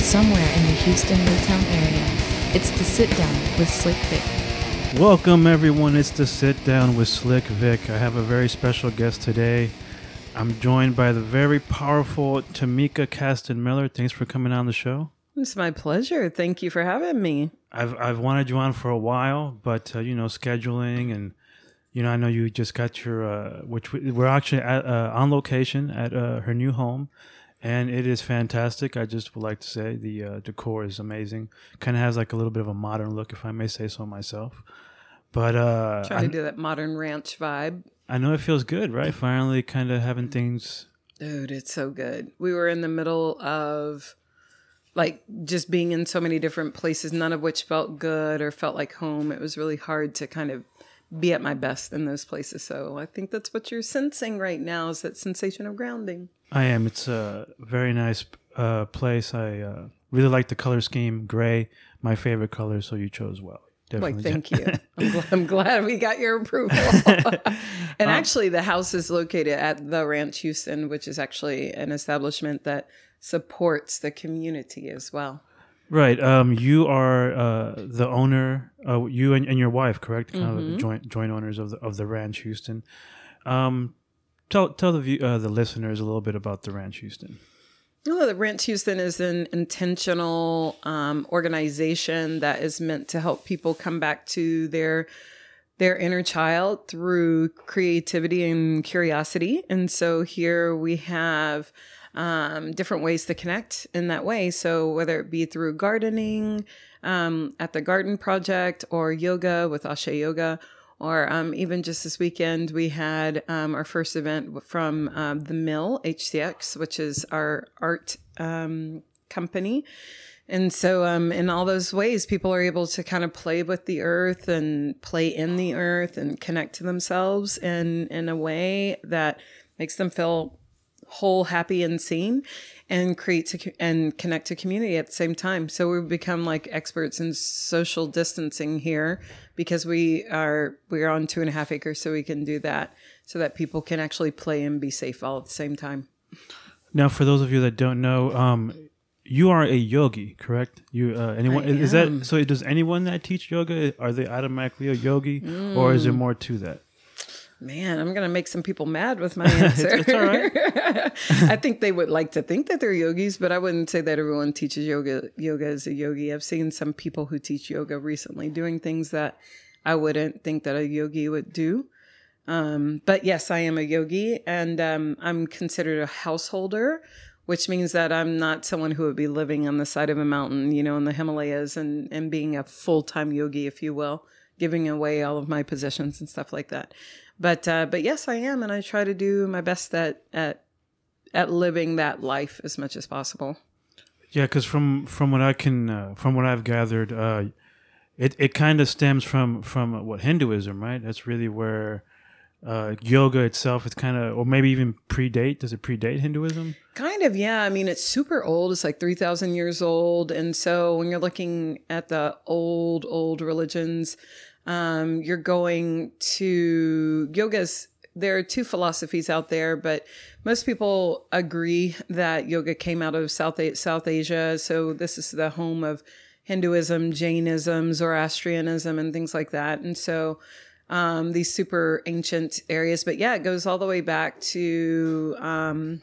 somewhere in the Houston Midtown area. It's the Sit Down with Slick Vic. Welcome, everyone. It's the Sit Down with Slick Vic. I have a very special guest today. I'm joined by the very powerful Tamika Caston Miller. Thanks for coming on the show. It's my pleasure. Thank you for having me. I've I've wanted you on for a while, but uh, you know scheduling and you know I know you just got your uh, which we, we're actually at, uh, on location at uh, her new home, and it is fantastic. I just would like to say the uh, decor is amazing. Kind of has like a little bit of a modern look, if I may say so myself. But uh, Trying I, to do that modern ranch vibe. I know it feels good, right? Finally, kind of having things. Dude, it's so good. We were in the middle of like just being in so many different places, none of which felt good or felt like home. It was really hard to kind of be at my best in those places. So I think that's what you're sensing right now is that sensation of grounding. I am. It's a very nice uh, place. I uh, really like the color scheme, gray, my favorite color. So you chose well. Like, Definitely. thank you. I'm glad, I'm glad we got your approval. and actually, the house is located at the Ranch Houston, which is actually an establishment that supports the community as well. Right. Um, you are uh, the owner. Uh, you and, and your wife, correct? Kind of joint joint owners of the of the Ranch Houston. Um, tell tell the view, uh, the listeners a little bit about the Ranch Houston. Well, the Ranch Houston is an intentional um, organization that is meant to help people come back to their their inner child through creativity and curiosity. And so here we have um, different ways to connect in that way. So whether it be through gardening um, at the Garden Project or yoga with Ashe Yoga, or um, even just this weekend, we had um, our first event from um, the Mill HCX, which is our art um, company. And so, um, in all those ways, people are able to kind of play with the earth and play in the earth and connect to themselves in in a way that makes them feel whole, happy, and seen, and create to, and connect to community at the same time. So we've become like experts in social distancing here because we are we are on two and a half acres, so we can do that so that people can actually play and be safe all at the same time. Now, for those of you that don't know, um, you are a yogi, correct? You uh, anyone is that so? Does anyone that teach yoga are they automatically a yogi, or is there more to that? Man, I'm gonna make some people mad with my answer. It's all right. I think they would like to think that they're yogis, but I wouldn't say that everyone teaches yoga. Yoga is a yogi. I've seen some people who teach yoga recently doing things that I wouldn't think that a yogi would do. Um, but yes, I am a yogi, and um, I'm considered a householder, which means that I'm not someone who would be living on the side of a mountain, you know, in the Himalayas, and and being a full time yogi, if you will, giving away all of my possessions and stuff like that. But uh, but yes, I am, and I try to do my best at at at living that life as much as possible. Yeah, because from from what I can uh, from what I've gathered, uh, it it kind of stems from from what Hinduism, right? That's really where uh, yoga itself is kind of, or maybe even predate. Does it predate Hinduism? Kind of, yeah. I mean, it's super old. It's like 3,000 years old. And so when you're looking at the old, old religions, um, you're going to yoga's. There are two philosophies out there, but most people agree that yoga came out of South, South Asia. So this is the home of Hinduism, Jainism, Zoroastrianism, and things like that. And so um, these super ancient areas. But yeah, it goes all the way back to um,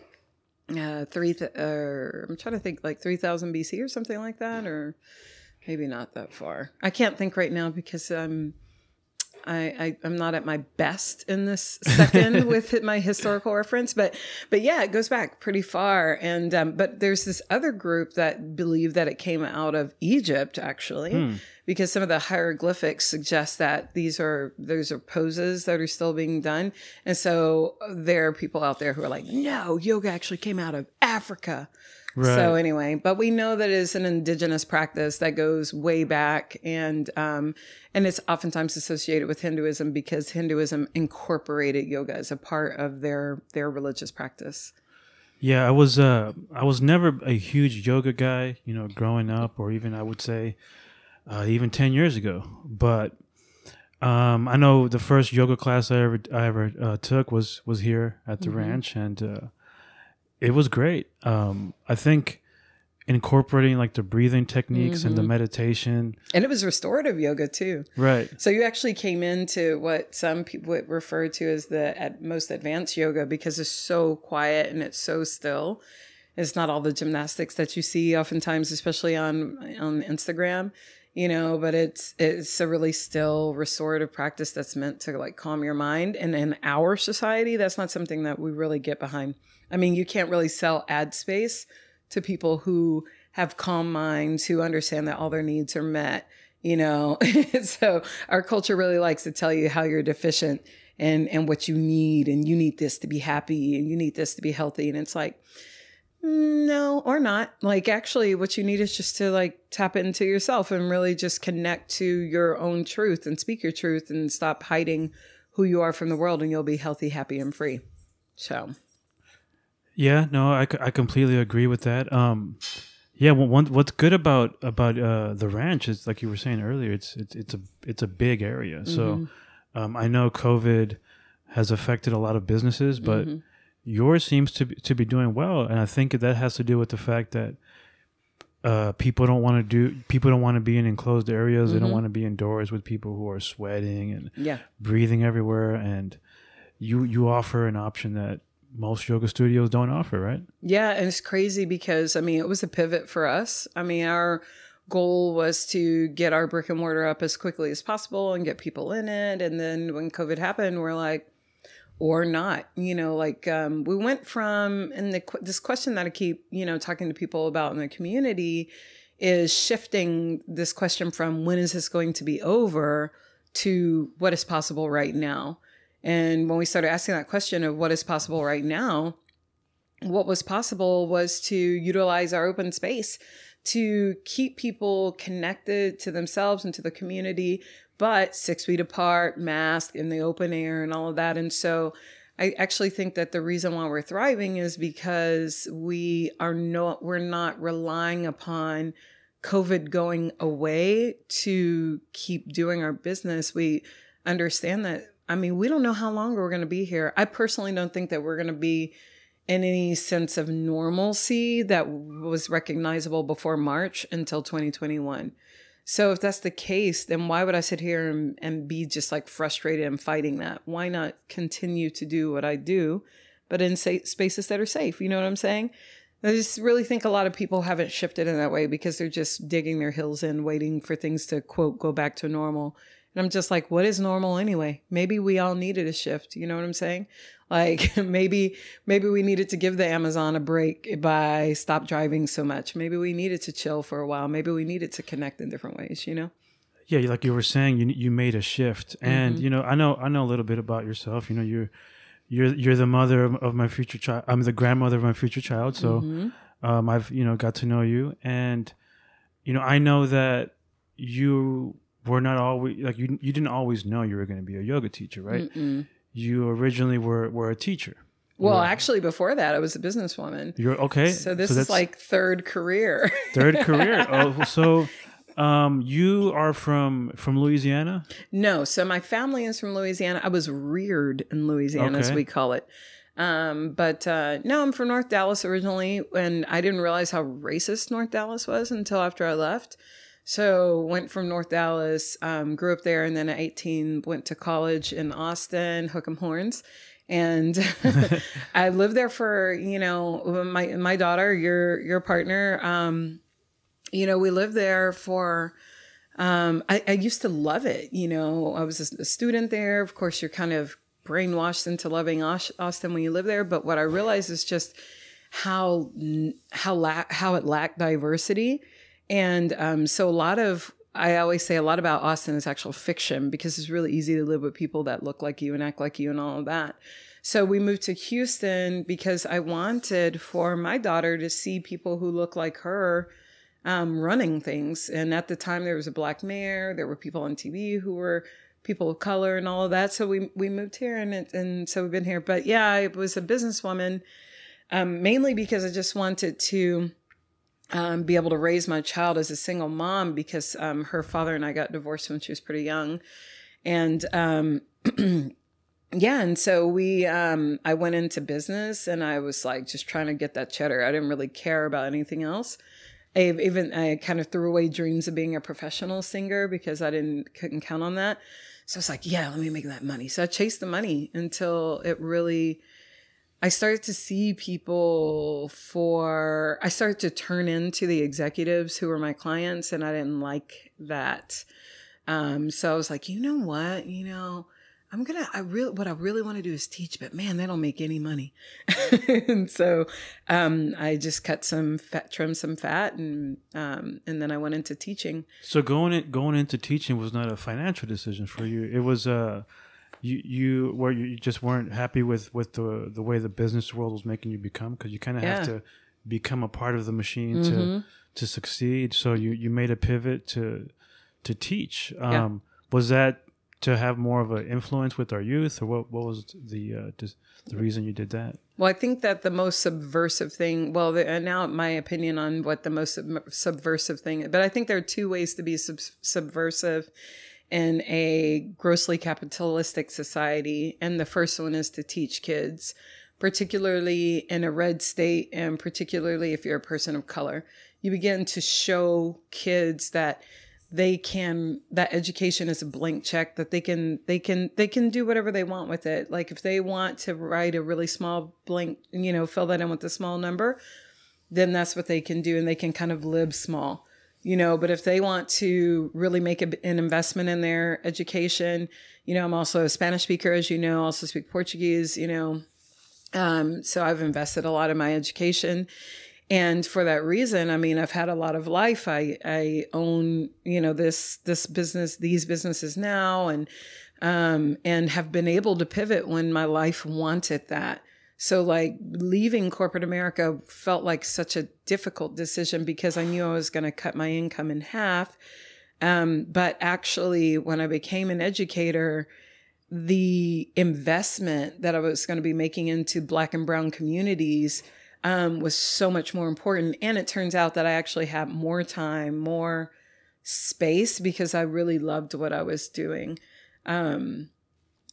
uh, three. Th- uh, I'm trying to think, like three thousand BC or something like that, or maybe not that far. I can't think right now because um, I, I I'm not at my best in this second with my historical reference, but but yeah, it goes back pretty far. And um, but there's this other group that believe that it came out of Egypt actually because some of the hieroglyphics suggest that these are those are poses that are still being done. And so there are people out there who are like no yoga actually came out of africa so anyway but we know that it is an indigenous practice that goes way back and um and it's oftentimes associated with hinduism because hinduism incorporated yoga as a part of their their religious practice. Yeah, I was uh I was never a huge yoga guy, you know, growing up or even I would say uh, even 10 years ago. But um I know the first yoga class I ever I ever uh, took was was here at the ranch and uh it was great. Um I think incorporating like the breathing techniques and the Mm-hmm. meditation. And it was restorative yoga too. Right. So you actually came into what some people would refer to as the at most advanced yoga because it's so quiet and it's so still. It's not all the gymnastics that you see oftentimes, especially on on Instagram, you know. But it's it's a really still restorative practice that's meant to like calm your mind. And in our society, that's not something that we really get behind. I mean, you can't really sell ad space to people who have calm minds, who understand that all their needs are met, you know. so our culture really likes to tell you how you're deficient and and what you need and you need this to be happy and you need this to be healthy and it's like mm, no or not. Like actually what you need is just to like tap into yourself and really just connect to your own truth and speak your truth and stop hiding who you are from the world and you'll be healthy happy and free. So Yeah, no, I, I completely agree with that. Um, yeah, well, one, what's good about about uh, the ranch is like you were saying earlier, it's it's it's a it's a big area. So um, I know COVID has affected a lot of businesses, but yours seems to be, to be doing well, and I think that has to do with the fact that uh, people don't want to do people don't want to be in enclosed areas. They don't want to be indoors with people who are sweating and yeah breathing everywhere, and you you offer an option that most yoga studios don't offer, right? Yeah, and it's crazy because I mean, it was a pivot for us. I mean, our goal was to get our brick and mortar up as quickly as possible and get people in it. And then when COVID happened, we're like, or not, you know, like um, we went from, and the, this question that I keep, you know, talking to people about in the community is shifting this question from when is this going to be over to what is possible right now. And when we started asking that question of what is possible right now, what was possible was to utilize our open space to keep people connected to themselves and to the community, but six feet apart, mask in the open air, and all of that. And so I actually think that the reason why we're thriving is because we are not we're not relying upon COVID going away to keep doing our business. We understand that. I mean, we don't know how long we're going to be here. I personally don't think that we're going to be in any sense of normalcy that was recognizable before March until 2021. So if that's the case, then why would I sit here and, and be just like frustrated and fighting that? Why not continue to do what I do, but in sa- spaces that are safe? You know what I'm saying? I just really think a lot of people haven't shifted in that way because they're just digging their heels in, waiting for things to quote go back to normal. And I'm just like, what is normal anyway? Maybe we all needed a shift. You know what I'm saying? Like maybe maybe we needed to give the Amazon a break by stop driving so much. Maybe we needed to chill for a while. Maybe we needed to connect in different ways. You know? Yeah, like you were saying, you you made a shift, and Mm-hmm. you know, I know I know a little bit about yourself. You know, you're you're you're the mother of, my future child. I'm the grandmother of my future child. So, Mm-hmm. um, I've you know got to know you, and you know, I know that you were not always like you. You didn't always know you were going to be a yoga teacher, right? Mm-mm. You originally were were a teacher. Well, actually, before that, I was a businesswoman. You're okay. So this is like third career. third career. oh, so. Um, you are from from Louisiana. No, so my family is from Louisiana. I was reared in Louisiana, as we call it. Um, but uh, no, I'm from North Dallas originally, and I didn't realize how racist North Dallas was until after I left. So went from North Dallas, um, grew up there, and then at 18 went to college in Austin, hook 'em horns. And I lived there for you know my my daughter, your your partner. Um, you know, we lived there for um, I, I used to love it. You know, I was a, a student there. Of course, you're kind of brainwashed into loving Austin when you live there. But what I realized is just how how la- how it lacked diversity, and um, so a lot of I always say a lot about Austin is actual fiction because it's really easy to live with people that look like you and act like you and all of that. So we moved to Houston because I wanted for my daughter to see people who look like her um, running things. And at the time, there was a black mayor. There were people on TV who were people of color and all of that. So we we moved here, and it, and so we've been here. But yeah, I was a businesswoman um, mainly because I just wanted to um, be able to raise my child as a single mom because um, her father and I got divorced when she was pretty young, and um, yeah, and so we um, I went into business and I was like just trying to get that cheddar. I didn't really care about anything else. I even I kind of threw away dreams of being a professional singer because I didn't couldn't count on that. So it's like, yeah, let me make that money. So I chased the money until it really I started to see people for I started to turn into the executives who were my clients and I didn't like that. Um, so I was like, you know what, you know, I'm gonna I really what I really want to do is teach, but man, they don't make any money. and so um, I just cut some fat, trimmed some fat, and um, and then I went into teaching. So going in, going into teaching was not a financial decision for you. It was uh you you where you just weren't happy with with the the way the business world was making you become because you kind of Yeah. have to become a part of the machine Mhm. to to succeed. So you you made a pivot to to teach. Yeah. Um, Was that to have more of an influence with our youth, or what? What was the uh, dis- the reason you did that? Well, I think that the most subversive thing, well, the, and now my opinion on what the most sub- subversive thing, but I think there are two ways to be sub- subversive in a grossly capitalistic society. And the first one is to teach kids, particularly in a red state, and particularly if you're a person of color. You begin to show kids that they can that education is a blank check that they can they can they can do whatever they want with it like if they want to write a really small blank you know fill that in with a small number then that's what they can do and they can kind of live small you know but if they want to really make a, an investment in their education you know i'm also a spanish speaker as you know also speak portuguese you know um, so i've invested a lot in my education. And for that reason i mean i've had a lot of life. I i own you know this this business these businesses now and um and have been able to pivot when my life wanted that so like leaving corporate america felt like such a difficult decision because i knew i was going to cut my income in half um but actually when i became an educator the investment that i was going to be making into black and brown communities um, was so much more important. And it turns out that I actually had more time, more space because I really loved what I was doing. Um,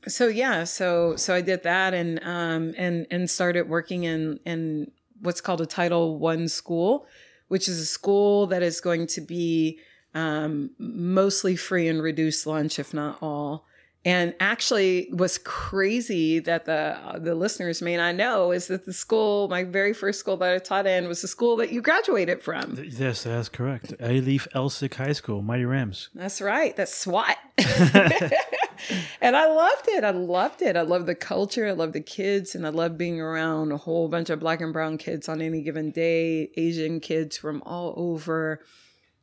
so yeah, so so I did that and um, and and started working in in what's called a Title One school, which is a school that is going to be um, mostly free and reduced lunch, if not all. And actually, what's crazy that the the listeners may not know is that the school, my very first school that I taught in, was the school that you graduated from. Yes, that's correct. A Leaf Elsik High School, Mighty Rams. That's right. That's SWAT. and I loved it. I loved it. I loved the culture. I loved the kids. And I loved being around a whole bunch of black and brown kids on any given day, Asian kids from all over,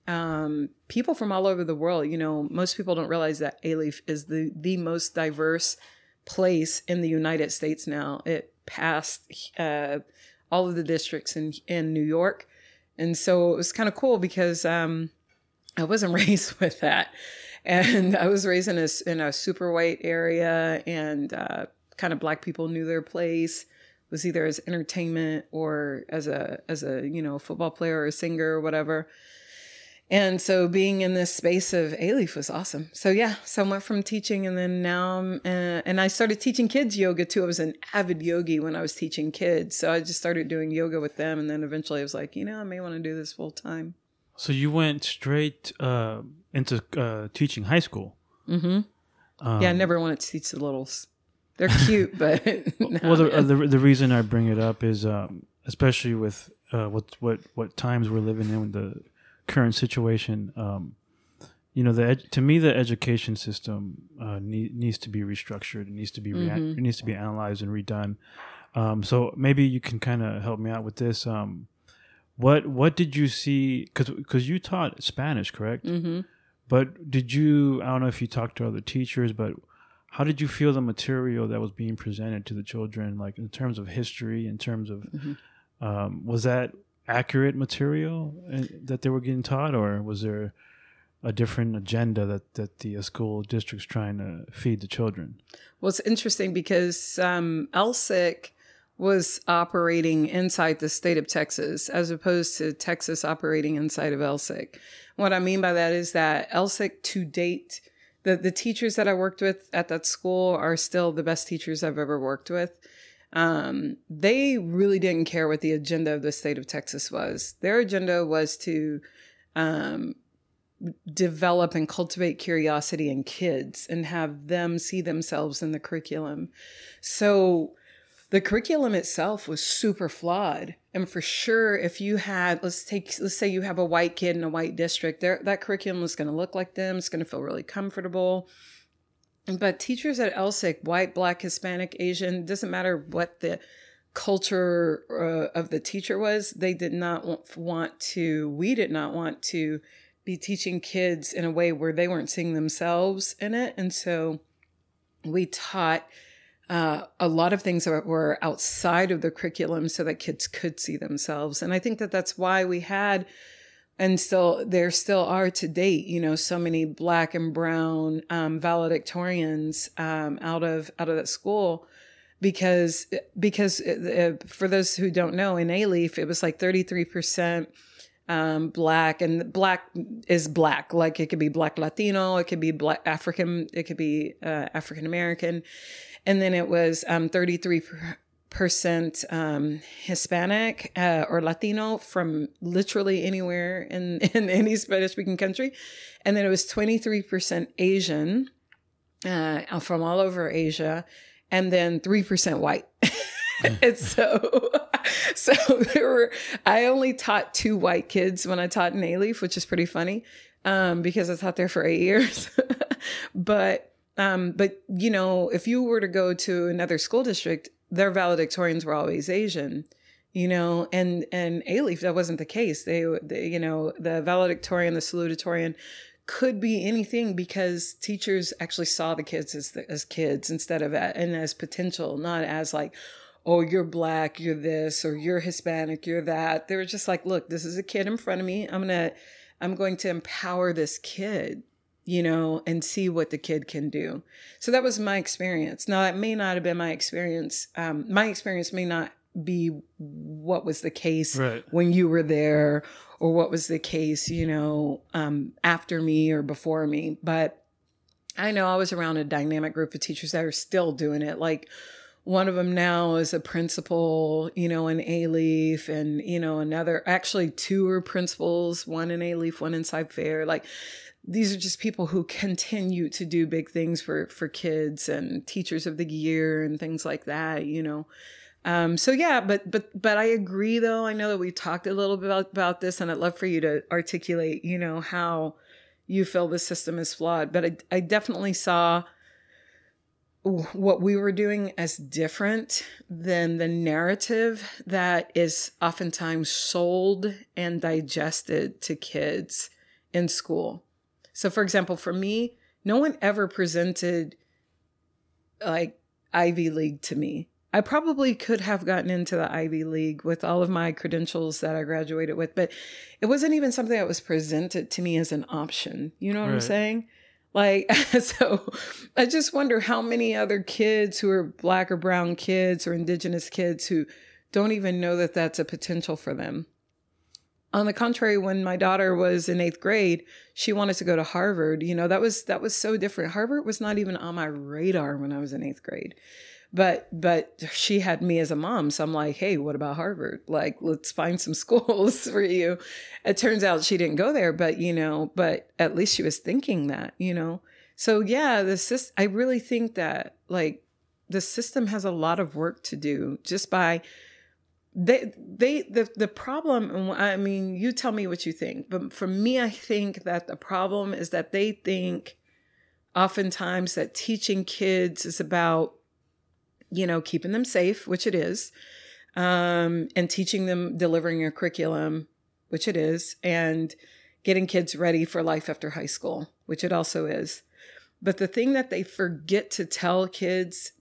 um, people from all over the world. You know, most people don't realize that Alief is the, the most diverse place in the United States now. It passed uh, all of the districts in, in New York. And so it was kind of cool because um, I wasn't raised with that. And I was raised in a, in a super white area, and uh, kind of black people knew their place. It was either as entertainment or as a as a you know football player or a singer or whatever. And so being in this space of Alief was awesome. So yeah, so I went from teaching and then now I'm, uh, and I started teaching kids yoga too. I was an avid yogi when I was teaching kids. So I just started doing yoga with them. And then eventually I was like, you know, I may want to do this full time. So you went straight uh, into uh, teaching high school. Mm-hmm. Um, yeah, I never wanted to teach the littles. They're cute, but no, well, the, uh, the the reason I bring it up is, um, especially with uh, what what what times we're living in with the current situation. Um, you know, the ed- to me, the education system uh, need, needs to be restructured. It needs to be rea- Mhm. it needs to be analyzed and redone. Um, so maybe you can kind of help me out with this. Um, what what did you see? Because because you taught Spanish, correct? Mhm. But did you? I don't know if you talked to other teachers, but how did you feel the material that was being presented to the children, like in terms of history, in terms of Mhm. um, was that accurate material uh, that they were getting taught, or was there a different agenda that that the uh, school district's trying to feed the children? Well, it's interesting because um, Elsik was operating inside the state of Texas as opposed to Texas operating inside of Elsik. What I mean by that is that Elsik to date, the, the teachers that I worked with at that school are still the best teachers I've ever worked with. um, they really didn't care what the agenda of the state of Texas was. Their agenda was to um, develop and cultivate curiosity in kids and have them see themselves in the curriculum. So the curriculum itself was super flawed. And for sure, if you had, let's take, let's say you have a white kid in a white district, that curriculum is going to look like them. It's going to feel really comfortable. But teachers at Elsik, white, black, Hispanic, Asian, doesn't matter what the culture uh, of the teacher was, they did not want to, we did not want to be teaching kids in a way where they weren't seeing themselves in it. And so we taught uh, a lot of things that were outside of the curriculum so that kids could see themselves. And I think that that's why we had, and still there still are to date, you know, so many black and brown um, valedictorians um, out of out of that school because because uh, for those who don't know in Alief it was like 33 percent um, black and black is black like it could be black latino it could be black african it could be uh, african american and then it was um, 33 percent um, hispanic uh, or latino from literally anywhere in, in any spanish speaking country. And then it was 23% asian uh, from all over asia and then 3% white. And so so there were i only taught two white kids when i taught in Alief, which is pretty funny um, because i taught there for eight years. But um, but you know if you were to go to another school district their valedictorians were always asian you know and and Alief that wasn't the case they, they you know the valedictorian the salutatorian could be anything because teachers actually saw the kids as as kids instead of and as potential not as like oh, you're black, you're this, or you're Hispanic, you're that. They were just like, look, this is a kid in front of me. I'm gonna, I'm going to empower this kid, you know, and see what the kid can do. So that was my experience. Now, that may not have been my experience. Um, my experience may not be what was the case right. when you were there or what was the case, you know, um, after me or before me. But I know I was around a dynamic group of teachers that are still doing it. Like, one of them now is a principal, you know, in Alief, and you know another. Actually, two are principals, one in Alief, one in Cy-Fair. Like these are just people who continue to do big things for for kids and teachers of the year and things like that. You know. Um, so yeah, but but but I agree though. I know that we talked a little bit about, about this, and I'd love for you to articulate, you know, how you feel the system is flawed. But I, I definitely saw what we were doing as different than the narrative that is oftentimes sold and digested to kids in school. So, for example, for me, no one ever presented like Ivy League to me. I probably could have gotten into the Ivy League with all of my credentials that I graduated with, but it wasn't even something that was presented to me as an option. You know what right. I'm saying? Like, so I just wonder how many other kids who are black or brown kids or indigenous kids who don't even know that that's a potential for them. On the contrary, when my daughter was in eighth grade, she wanted to go to Harvard. You know, that was that was so different. Harvard was not even on my radar when I was in eighth grade but but she had me as a mom so i'm like hey what about harvard like let's find some schools for you it turns out she didn't go there but you know but at least she was thinking that you know so yeah the system i really think that like the system has a lot of work to do just by they they the the problem i mean you tell me what you think but for me i think that the problem is that they think oftentimes that teaching kids is about you know, keeping them safe, which it is, um, and teaching them, delivering a curriculum, which it is, and getting kids ready for life after high school, which it also is. But the thing that they forget to tell kids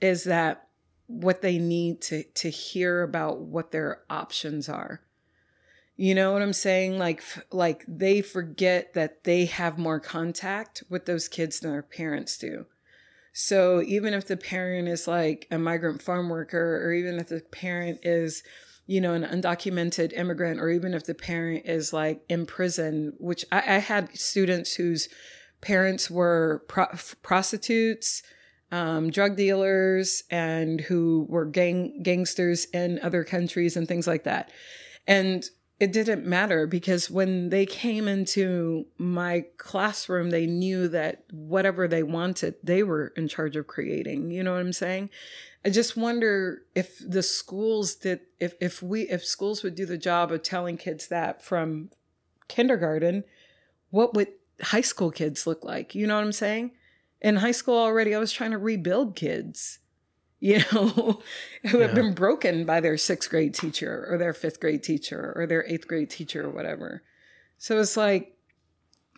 is that what they need to to hear about what their options are. You know what I'm saying? Like like they forget that they have more contact with those kids than their parents do. So even if the parent is like a migrant farm worker, or even if the parent is, you know, an undocumented immigrant, or even if the parent is like in prison, which I, I had students whose parents were pro- prostitutes, um, drug dealers and who were gang gangsters in other countries and things like that. And it didn't matter because when they came into my classroom, they knew that whatever they wanted, they were in charge of creating. You know what I'm saying? I just wonder if the schools did, if, if we, if schools would do the job of telling kids that from kindergarten, what would high school kids look like? You know what I'm saying? In high school already, I was trying to rebuild kids you know, who have been broken by their sixth grade teacher or their fifth grade teacher or their eighth grade teacher or whatever. So it's like,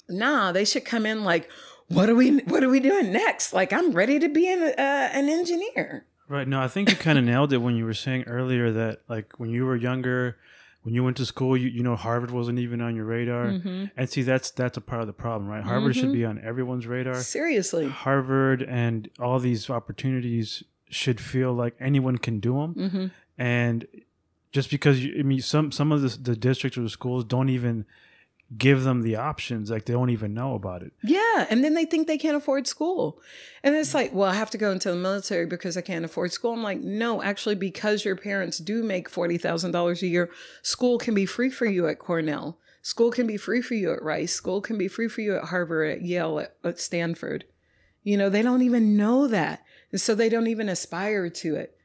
nah, they should come in like, what are we, what are we doing next? Like, I'm ready to be an, uh, an engineer. Right. No, I think you kind of nailed it when you were saying earlier that, like, when you were younger, when you went to school, you, you know Harvard wasn't even on your radar, mm-hmm. and see that's that's a part of the problem, right? Harvard mm-hmm. should be on everyone's radar. Seriously, Harvard and all these opportunities should feel like anyone can do them, mm-hmm. and just because you, I mean some some of the, the districts or the schools don't even give them the options like they don't even know about it. Yeah and then they think they can't afford school. And it's like well i have to go into the military because i can't afford school. I'm like no actually because your parents do make $40000 a year school can be free for you at cornell. School can be free for you at rice. School can be free for you at harvard at yale at, at stanford. You know they don't even know that. And so they don't even aspire to it.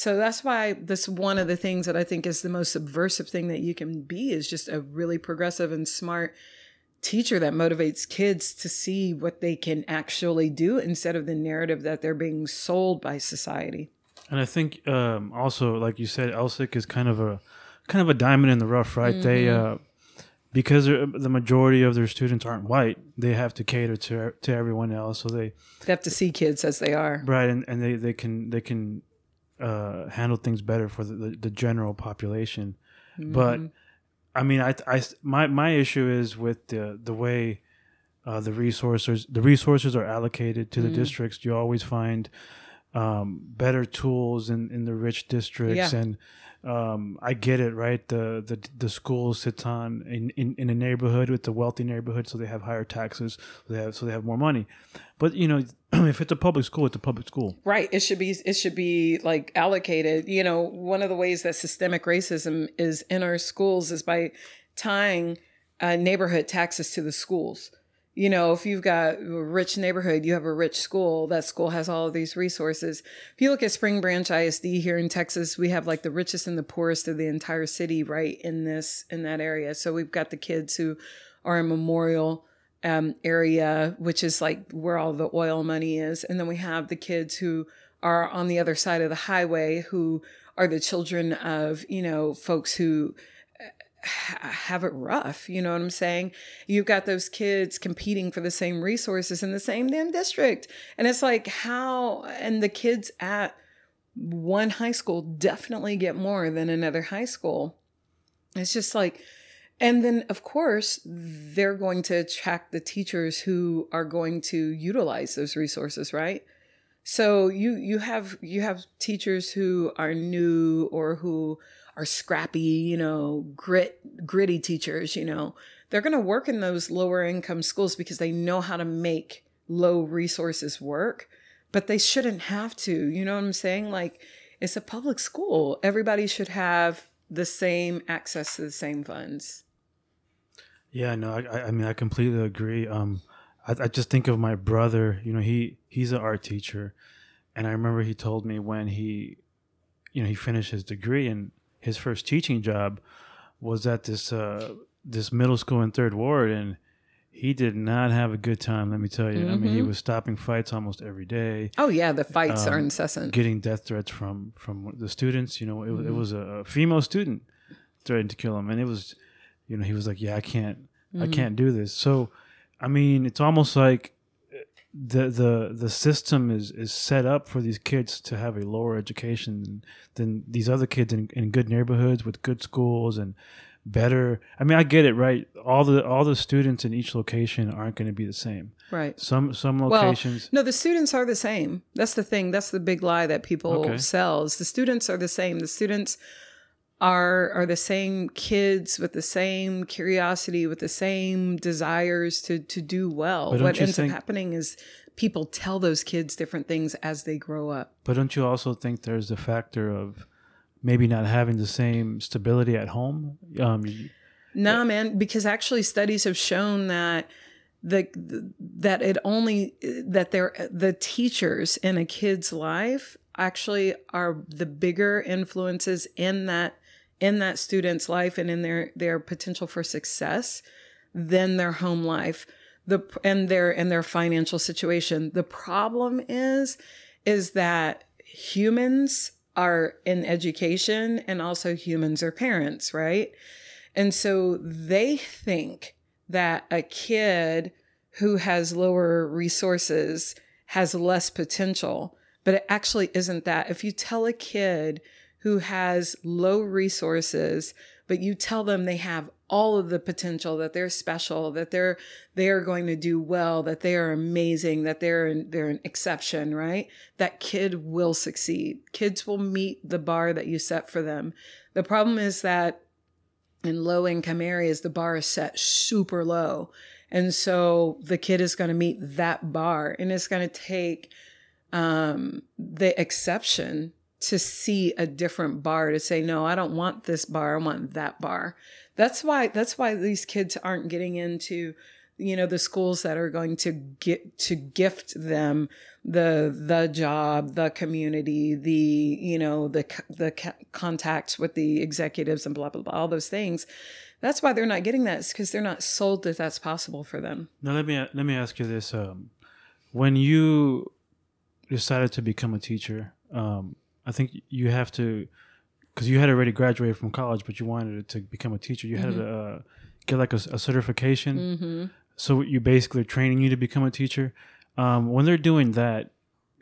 So that's why this one of the things that I think is the most subversive thing that you can be is just a really progressive and smart teacher that motivates kids to see what they can actually do instead of the narrative that they're being sold by society. And I think um, also, like you said, Elsik is kind of a kind of a diamond in the rough, right? Mm-hmm. They uh, because the majority of their students aren't white, they have to cater to to everyone else. So they, they have to see kids as they are, right? And and they, they can they can uh, handle things better for the, the, the general population. Mm-hmm. But I mean, I, I my my issue is with the the way uh, the resources the resources are allocated to the mm-hmm. districts. You always find um, better tools in in the rich districts yeah. and um, I get it, right? The the the school sits on in, in, in a neighborhood with a wealthy neighborhood, so they have higher taxes, so they have so they have more money. But you know, if it's a public school, it's a public school, right? It should be it should be like allocated. You know, one of the ways that systemic racism is in our schools is by tying uh, neighborhood taxes to the schools you know, if you've got a rich neighborhood, you have a rich school, that school has all of these resources. If you look at Spring Branch ISD here in Texas, we have like the richest and the poorest of the entire city right in this, in that area. So we've got the kids who are in Memorial um, area, which is like where all the oil money is. And then we have the kids who are on the other side of the highway who are the children of, you know, folks who have it rough. You know what I'm saying? You've got those kids competing for the same resources in the same damn district. And it's like, how, and the kids at one high school definitely get more than another high school. It's just like, and then of course, they're going to attract the teachers who are going to utilize those resources, right? So you you have you have teachers who are new or who are scrappy, you know, grit, gritty teachers, you know, they're going to work in those lower income schools because they know how to make low resources work, but they shouldn't have to. You know what I'm saying? Like, it's a public school. Everybody should have the same access to the same funds. Yeah, no, I, I mean, I completely agree. Um, I, I just think of my brother. You know, he he's an art teacher, and I remember he told me when he, you know, he finished his degree, and his first teaching job was at this uh, this middle school in Third Ward, and he did not have a good time. Let me tell you. Mm-hmm. I mean, he mm-hmm. was stopping fights almost every day. Oh yeah, the fights um, are incessant. Getting death threats from from the students. You know, it, mm-hmm. it was a female student threatened to kill him, and it was, you know, he was like, "Yeah, I can't, mm-hmm. I can't do this." So, I mean, it's almost like the the the system is is set up for these kids to have a lower education than these other kids in, in good neighborhoods with good schools and better. I mean i get it right? All the all the students in each location aren't going to be the same. Right. Some some locations well, no the students are the same. That's the thing. That's the big lie that people okay. sell is the students are the same. The students are are the same kids with the same curiosity with the same desires to to do well what ends think- up happening is people tell those kids different things as they grow up. But don't you also think there's the factor of maybe not having the same stability at home? Um, No, man, because actually studies have shown that the that it only that they're the teachers in a kid's life actually are the bigger influences in that in that student's life and in their their potential for success than their home life. The and their and their financial situation. The problem is is that humans are in education and also humans are parents right? And so they think that a kid who has lower resources has less potential, but it actually isn't that. If you tell a kid who has low resources, but you tell them they have all of the potential that they're special that they're they are going to do well that they are amazing that they're they're an exception right? That kid will succeed. Kids will meet the bar that you set for them. The problem is that in low income areas, the bar is set super low. And so the kid is going to meet that bar and it's going to take um, the exception to see a different bar to say, no, I don't want this bar. I want that bar. That's why, that's why these kids aren't getting into, you know, the schools that are going to get to gift them the the job, the community, the you know the the contacts with the executives and blah blah blah, all those things. That's why they're not getting that. Because they're not sold that that's possible for them. Now let me let me ask you this: um, When you decided to become a teacher, um, I think you have to because you had already graduated from college, but you wanted to become a teacher. You had mm-hmm. to uh, get like a, a certification. Mm-hmm. So you basically training you to become a teacher. Um, when they're doing that,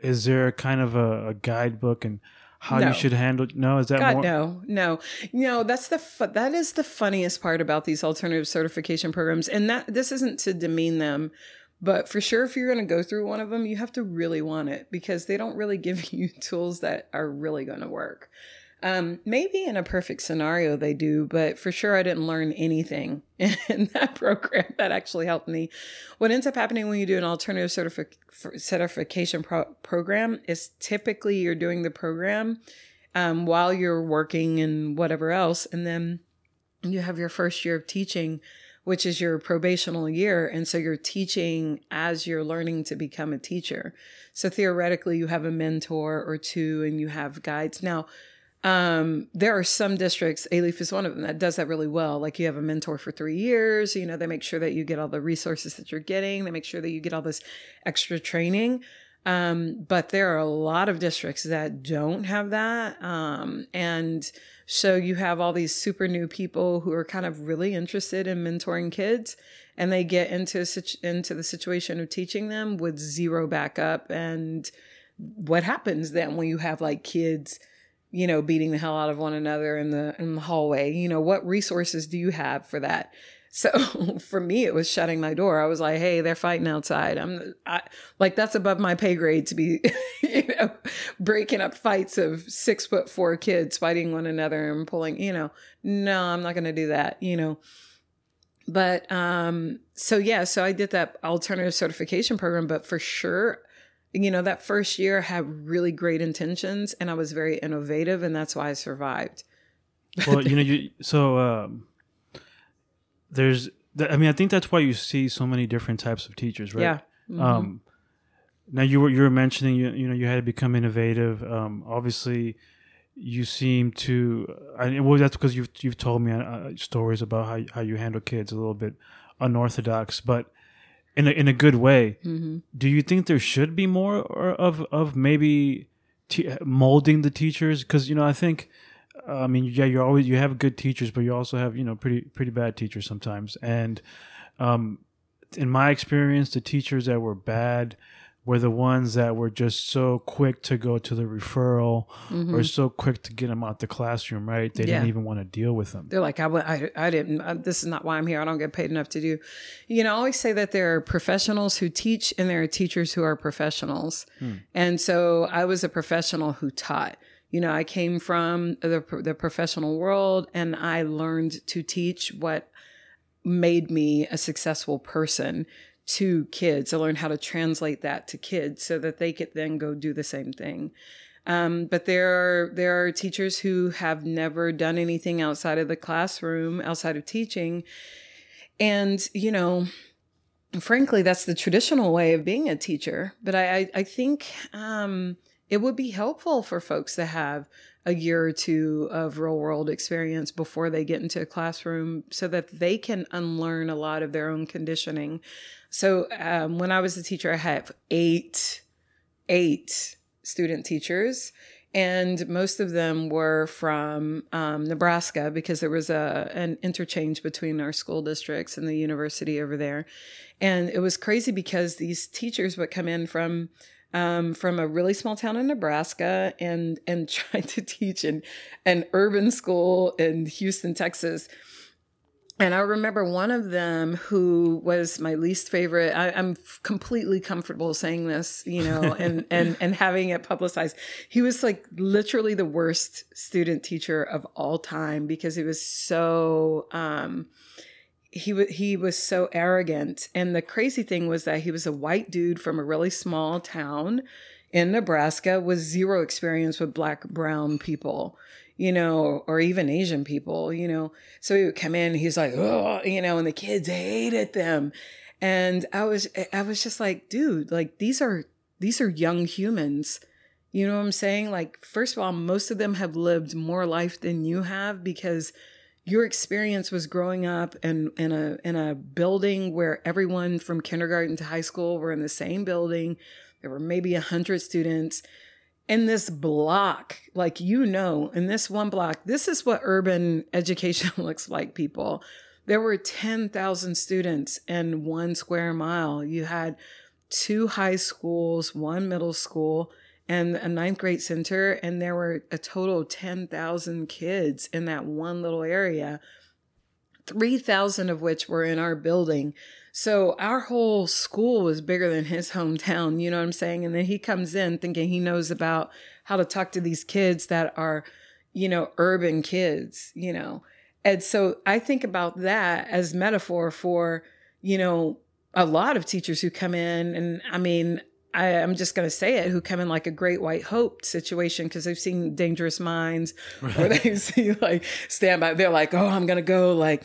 is there kind of a, a guidebook and how no. you should handle? No, is that God, more? no, no, no. That's the fu- that is the funniest part about these alternative certification programs, and that this isn't to demean them. But for sure, if you're going to go through one of them, you have to really want it because they don't really give you tools that are really going to work. Um, maybe in a perfect scenario they do, but for sure I didn't learn anything in that program that actually helped me. What ends up happening when you do an alternative certific- certification pro- program is typically you're doing the program um, while you're working and whatever else, and then you have your first year of teaching which is your probational year. And so you're teaching as you're learning to become a teacher. So theoretically, you have a mentor or two and you have guides. Now, um, there are some districts, Alief is one of them, that does that really well. Like you have a mentor for three years, you know, they make sure that you get all the resources that you're getting, they make sure that you get all this extra training. Um, but there are a lot of districts that don't have that. Um, and so you have all these super new people who are kind of really interested in mentoring kids and they get into, into the situation of teaching them with zero backup. And what happens then when you have like kids you know, beating the hell out of one another in the in the hallway. You know, what resources do you have for that? So for me, it was shutting my door. I was like, "Hey, they're fighting outside. I'm I, like that's above my pay grade to be, you know, breaking up fights of six foot four kids fighting one another and pulling. You know, no, I'm not going to do that. You know." But um, so yeah, so I did that alternative certification program, but for sure, you know, that first year I had really great intentions and I was very innovative and that's why I survived. well, you know, you, so um, there's, I mean, I think that's why you see so many different types of teachers, right? Yeah. Mm-hmm. Um, now you were you were mentioning you you know you had to become innovative. Um, obviously, you seem to. I well, that's because you've you've told me uh, stories about how how you handle kids a little bit unorthodox, but in a, in a good way. Mm-hmm. Do you think there should be more of of maybe t- molding the teachers? Because you know, I think, uh, I mean, yeah, you always you have good teachers, but you also have you know pretty pretty bad teachers sometimes. And um, in my experience, the teachers that were bad were the ones that were just so quick to go to the referral mm-hmm. or so quick to get them out the classroom, right? They yeah. didn't even want to deal with them. They're like, I, I, I didn't, I, this is not why I'm here. I don't get paid enough to do. You know, I always say that there are professionals who teach and there are teachers who are professionals. Hmm. And so I was a professional who taught. You know, I came from the, the professional world and I learned to teach what made me a successful person to kids to learn how to translate that to kids so that they could then go do the same thing. Um, but there are there are teachers who have never done anything outside of the classroom, outside of teaching, and you know, frankly, that's the traditional way of being a teacher. But I I, I think um, it would be helpful for folks to have a year or two of real world experience before they get into a classroom so that they can unlearn a lot of their own conditioning. So um, when I was a teacher, I had eight, eight student teachers. And most of them were from um, Nebraska because there was a an interchange between our school districts and the university over there. And it was crazy because these teachers would come in from um, from a really small town in Nebraska and and tried to teach in an urban school in Houston, Texas. And I remember one of them who was my least favorite. I, am completely comfortable saying this, you know, and and and having it publicized. He was like literally the worst student teacher of all time because he was so um, he was he was so arrogant and the crazy thing was that he was a white dude from a really small town in Nebraska with zero experience with black brown people you know or even asian people you know. So he would come in he's like oh you know and the kids hated them. And i was i was just like dude like these are these are young humans. You know what i'm saying? Like first of all most of them have lived more life than you have because your experience was growing up in, in a in a building where everyone from kindergarten to high school were in the same building. There were maybe a hundred students in this block. Like you know, in this one block, this is what urban education looks like, people. There were 10,000 students in one square mile. You had two high schools, one middle school, and a ninth grade center, and there were a total of 10,000 kids in that one little area, 3,000 of which were in our building. So our whole school was bigger than his hometown, you know what I'm saying? And then he comes in thinking he knows about how to talk to these kids that are, you know, urban kids, you know. And so I think about that as metaphor for, you know, a lot of teachers who come in and I mean, I, am just going to say it, who come in like a great white hope situation because they've seen Dangerous Minds right. or they've seen like stand by. They're like, oh, I'm going to go like,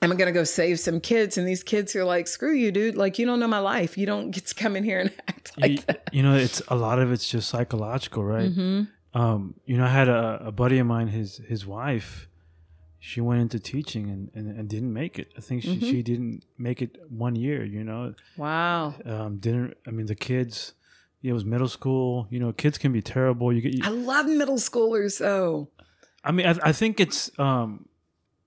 I'm going to go save some kids. And these kids are like, screw you, dude. Like, you don't know my life. You don't get to come in here and act like you, that. You know, it's a lot of it's just psychological, right? Mm-hmm. Um, you know, I had a, a buddy of mine, his, his wife, she went into teaching and, and, and, didn't make it. I think she, mm-hmm. she didn't make it one year, you know. Wow. Um, didn't I mean the kids it was middle school, you know, kids can be terrible. You get you, I love middle schoolers though. I mean I, I think it's um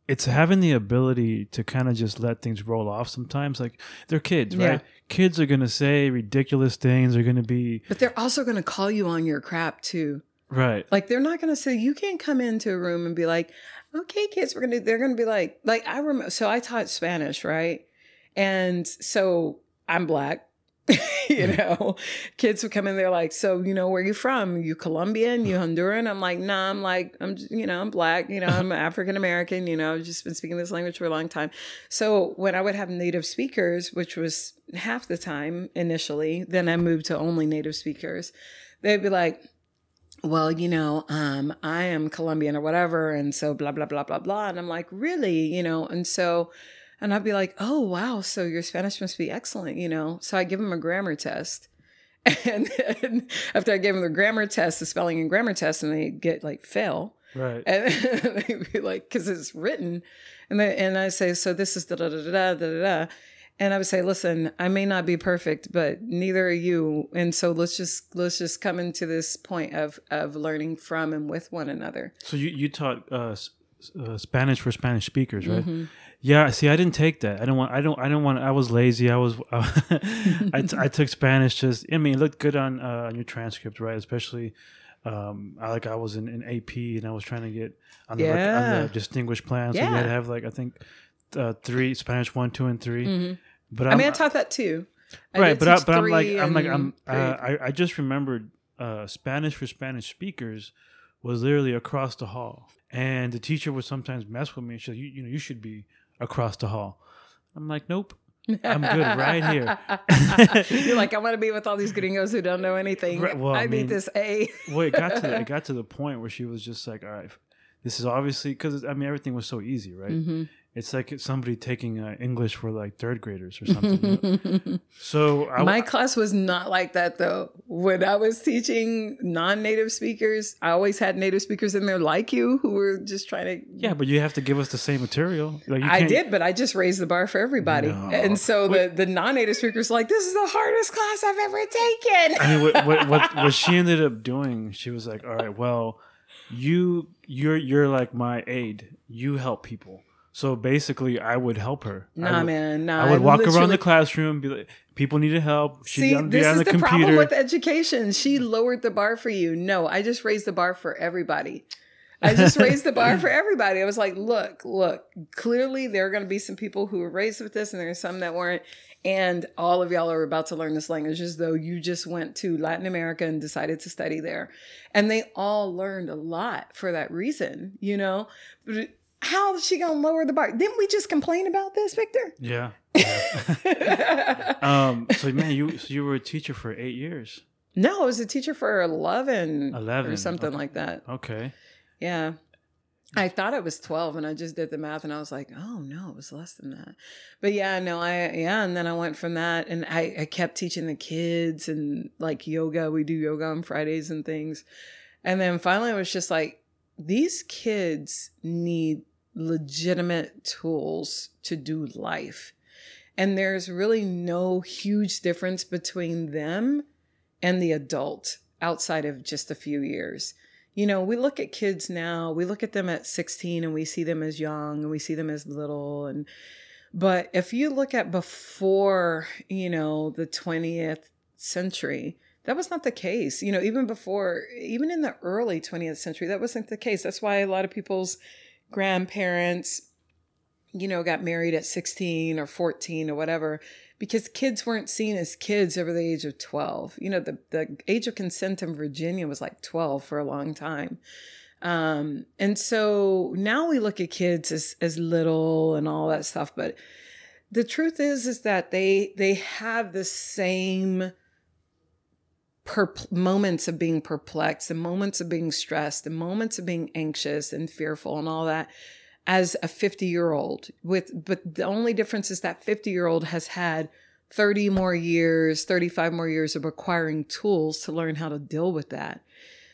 it's having the ability to kind of just let things roll off sometimes. Like they're kids, right? Yeah. Kids are gonna say ridiculous things, they're gonna be But they're also gonna call you on your crap too. Right. Like they're not gonna say you can't come into a room and be like, okay, kids, we're gonna they're gonna be like like I remember so I taught Spanish, right? And so I'm black. you mm-hmm. know, kids would come in, they're like, So, you know, where you from? You Colombian, you Honduran? I'm like, nah, I'm like, I'm you know, I'm black, you know, I'm African American, you know, I've just been speaking this language for a long time. So when I would have native speakers, which was half the time initially, then I moved to only native speakers, they'd be like, well, you know, um, I am Colombian or whatever. And so blah, blah, blah, blah, blah. And I'm like, really? You know, and so, and I'd be like, oh, wow. So your Spanish must be excellent, you know? So I give them a grammar test. And then after I gave them the grammar test, the spelling and grammar test, and they get like fail. Right. And they'd be like, because it's written. And, they, and I say, so this is da da da da da da da. And I would say, listen, I may not be perfect, but neither are you. And so let's just let's just come into this point of of learning from and with one another. So you you taught uh, uh, Spanish for Spanish speakers, right? Mm-hmm. Yeah. See, I didn't take that. I don't want. I don't. I don't want. I was lazy. I was. Uh, I, t- I took Spanish. Just. I mean, it looked good on uh, on your transcript, right? Especially. Um, I like I was in, in AP and I was trying to get on the, yeah. on the distinguished plan, so yeah. you had to have like I think uh, three Spanish one, two, and 3 mm-hmm. But I'm, i mean, I taught that too. I right, but I, but I'm like I'm like I'm uh, I I just remembered uh, Spanish for Spanish speakers was literally across the hall, and the teacher would sometimes mess with me. She's like, you, you know, you should be across the hall. I'm like, nope. I'm good right here. You're like, I want to be with all these gringos who don't know anything. Right, well, I, I need this A. well, it got to it got to the point where she was just like, all right, this is obviously because I mean everything was so easy, right? Mm-hmm. It's like somebody taking uh, English for like third graders or something. So I, My class was not like that though. When I was teaching non-native speakers, I always had native speakers in there like you who were just trying to yeah, but you have to give us the same material. Like I did, but I just raised the bar for everybody. No. And so the, the non-native speakers like, this is the hardest class I've ever taken. I mean, what, what what what she ended up doing, she was like, "All right, well, you you're you're like my aide. You help people." So basically, I would help her. Nah, would, man, nah. I would walk around the classroom, be like, "People needed help." She'd See, be on, be this on is the, the, problem with education. She lowered the bar for you. No, I just raised the bar for everybody. I just raised the bar for everybody. I was like, look, look, clearly there are going to be some people who were raised with this and there are some that weren't. And all of y'all are about to learn this language as though you just went to Latin America and decided to study there. And they all learned a lot for that reason, you know? But how is she to lower the bar? Didn't we just complain about this, Victor? yeah. yeah. um. So man, you so you were a teacher for eight years. No, I was a teacher for 11, 11, or something okay. like that. Okay. Yeah. I thought it was 12 and I just did the math and I was like, oh no, it was less than that. But yeah, no, I, yeah. And then I went from that and I, I kept teaching the kids and like yoga. We do yoga on Fridays and things. And then finally, I was just like, these kids need legitimate tools to do life. And there's really no huge difference between them and the adult outside of just a few years. You know, we look at kids now, we look at them at 16 and we see them as young and we see them as little and but if you look at before, you know, the 20th century, that was not the case. You know, even before, even in the early 20th century, that wasn't the case. That's why a lot of people's grandparents, you know, got married at 16 or 14 or whatever, because kids weren't seen as kids over the age of 12. You know, the, the age of consent in Virginia was like 12 for a long time. Um, and so now we look at kids as, as little and all that stuff, but the truth is, is that they, they have the same perp- moments of being perplexed and moments of being stressed and moments of being anxious and fearful and all that as a 50 year old with but the only difference is that 50 year old has had 30 more years 35 more years of acquiring tools to learn how to deal with that.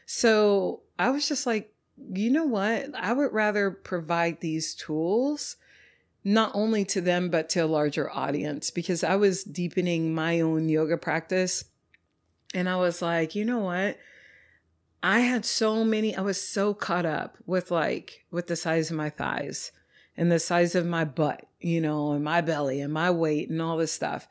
So i was just like you know what? I would rather provide these tools not only to them but to a larger audience because i was deepening my own yoga practice and I was like, you know what? I had so many, I was so caught up with like, with the size of my thighs and the size of my butt, you know, and my belly and my weight and all this stuff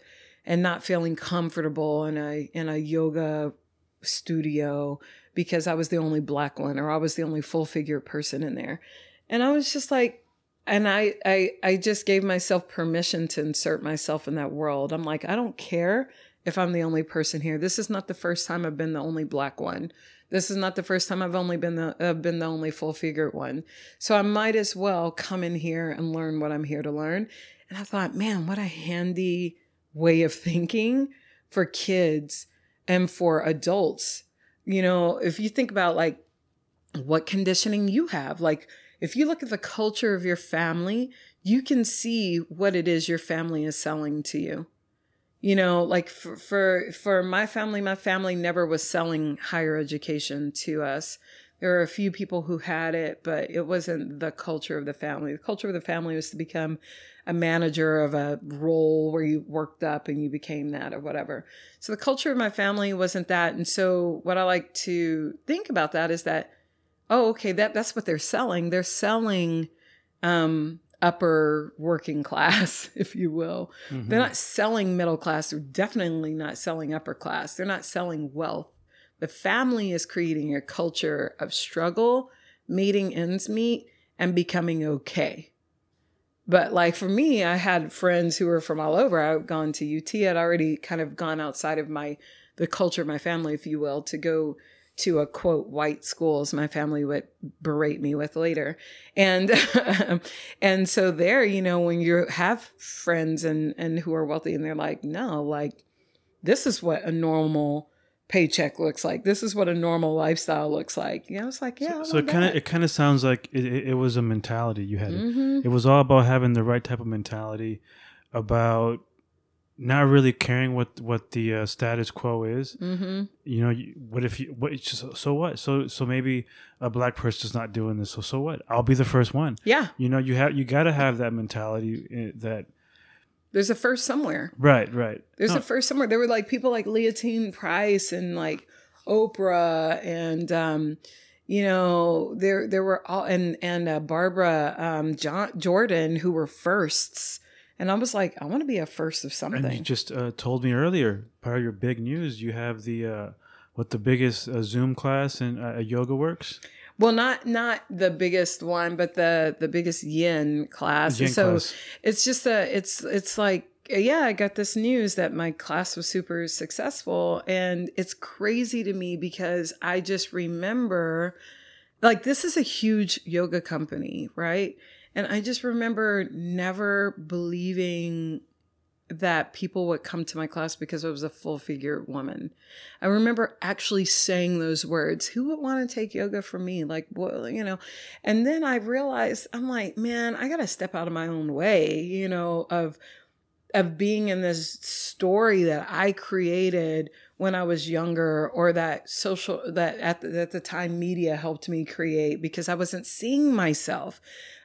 and not feeling comfortable in a, in a yoga studio because I was the only black one or I was the only full figure person in there. And I was just like, and I, I, I just gave myself permission to insert myself in that world. I'm like, I don't care if I'm the only person here. This is not the first time I've been the only black one. This is not the first time I've only been the I've been the only full figured one. So I might as well come in here and learn what I'm here to learn. And I thought, man, what a handy way of thinking for kids and for adults. You know, if you think about like what conditioning you have, like if you look at the culture of your family, you can see what it is your family is selling to you you know like for, for for my family my family never was selling higher education to us. There were a few people who had it but it wasn't the culture of the family. The culture of the family was to become a manager of a role where you worked up and you became that or whatever. So the culture of my family wasn't that. And so what i like to think about that is that oh okay that that's what they're selling. They're selling um upper working class, if you will. Mhm. They're not selling middle class. They're definitely not selling upper class. They're not selling wealth. The family is creating a culture of struggle, meeting ends meet, and becoming okay. But like for me, I had friends who were from all over. I'd gone to UT. I'd already kind of gone outside of my the culture of my family, if you will, to go to a quote white schools my family would berate me with later and and so there you know when you have friends and and who are wealthy and they're like no like this is what a normal paycheck looks like this is what a normal lifestyle looks like you know it's like yeah I So it kind of it kind of sounds like it, it, it was a mentality you had. Mhm. It was all about having the right type of mentality, about not really caring what what the uh, status quo is. Mm-hmm. You know, you, what if you what? So, so what? So so maybe a black person's not doing this. So so what? I'll be the first one. Yeah, You know, you have you got to have that mentality eh, that there's a first somewhere. right right. There's No, a first somewhere. There were like people like Leontyne Price and like Oprah and um, you know there there were all and and uh, Barbara um, John, Jordan who were firsts. And I was like, I want to be a first of something. And you just uh, told me earlier, part of your big news, you have the uh, what the biggest uh, Zoom class in uh, YogaWorks. well, not not the biggest one, but the the biggest yin class. Yin so class. it's just a it's it's like yeah i got this news that my class was super successful and it's crazy to me because i just remember like this is a huge yoga company right and i just remember never believing that people would come to my class because I was a full figure woman. I remember actually saying those words. Who would want to take yoga from me? Like, well, you know. And then I realized I'm like, man, I got to step out of my own way, you know, of of being in this story that I created when I was younger or that social that at the, at the time media helped me create because I wasn't seeing myself.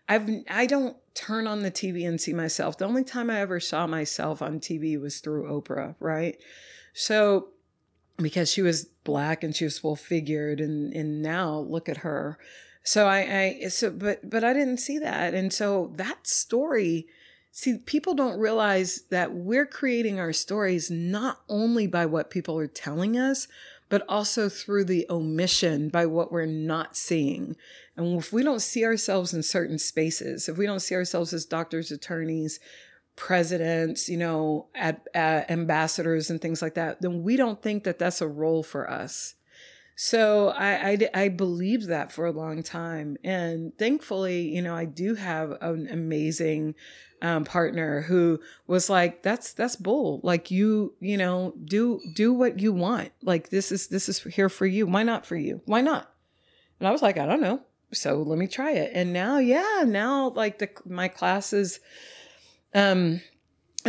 I've I don't turn on the TV and see myself. The only time I ever saw myself on TV was through Oprah, right? So because she was black and she was full figured and and now look at her. So I I so but but I didn't see that. And so that story See, people don't realize that we're creating our stories not only by what people are telling us, but also through the omission by what we're not seeing. And if we don't see ourselves in certain spaces, if we don't see ourselves as doctors, attorneys, presidents, you know, uh, ambassadors, and things like that, then we don't think that that's a role for us. So I, I, I believed that for a long time. And thankfully, you know, I do have an amazing um, partner who was like, that's, that's bull. Like you, you know, do, do what you want. Like this is, this is here for you. Why not for you? Why not? And I was like, I don't know. So let me try it. And now, yeah, now like the, my classes, um,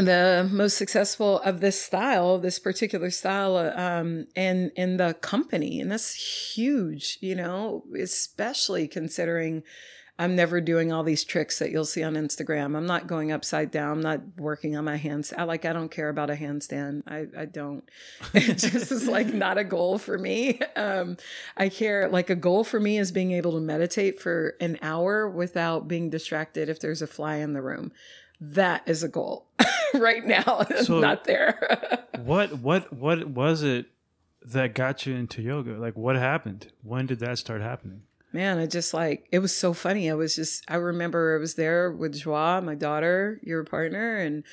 the most successful of this style, this particular style, um, and in the company, and that's huge, you know, especially considering I'm never doing all these tricks that you'll see on Instagram. I'm not going upside down. I'm not working on my hands. I like I don't care about a handstand. I, I don't. It just is like not a goal for me. Um, I care like a goal for me is being able to meditate for an hour without being distracted if there's a fly in the room. That is a goal right now. It's So- not there. what what what was it that got you into yoga? Like what happened? When did that start happening? Man, I just like it was so funny. I was just I remember I was there with Joie, my daughter, your partner, and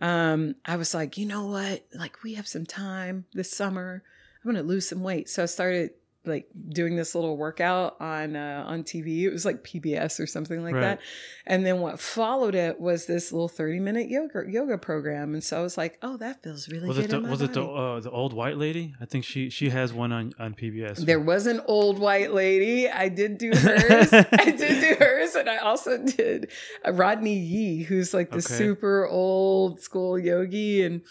um I was like, you know what? Like we have some time this summer. I'm gonna lose some weight. So I started like doing this little workout on uh, on TV. It was like PBS or something like Right. that. And then what followed it was this little 30 minute yoga yoga program. And so I was like, oh, that feels really Was good. it the was it the uh, the old white lady? I think she she has one on on PBS. There was an old white lady. I did do hers. I did do hers, and I also did Rodney Yee, who's like the Okay. super old school yogi, and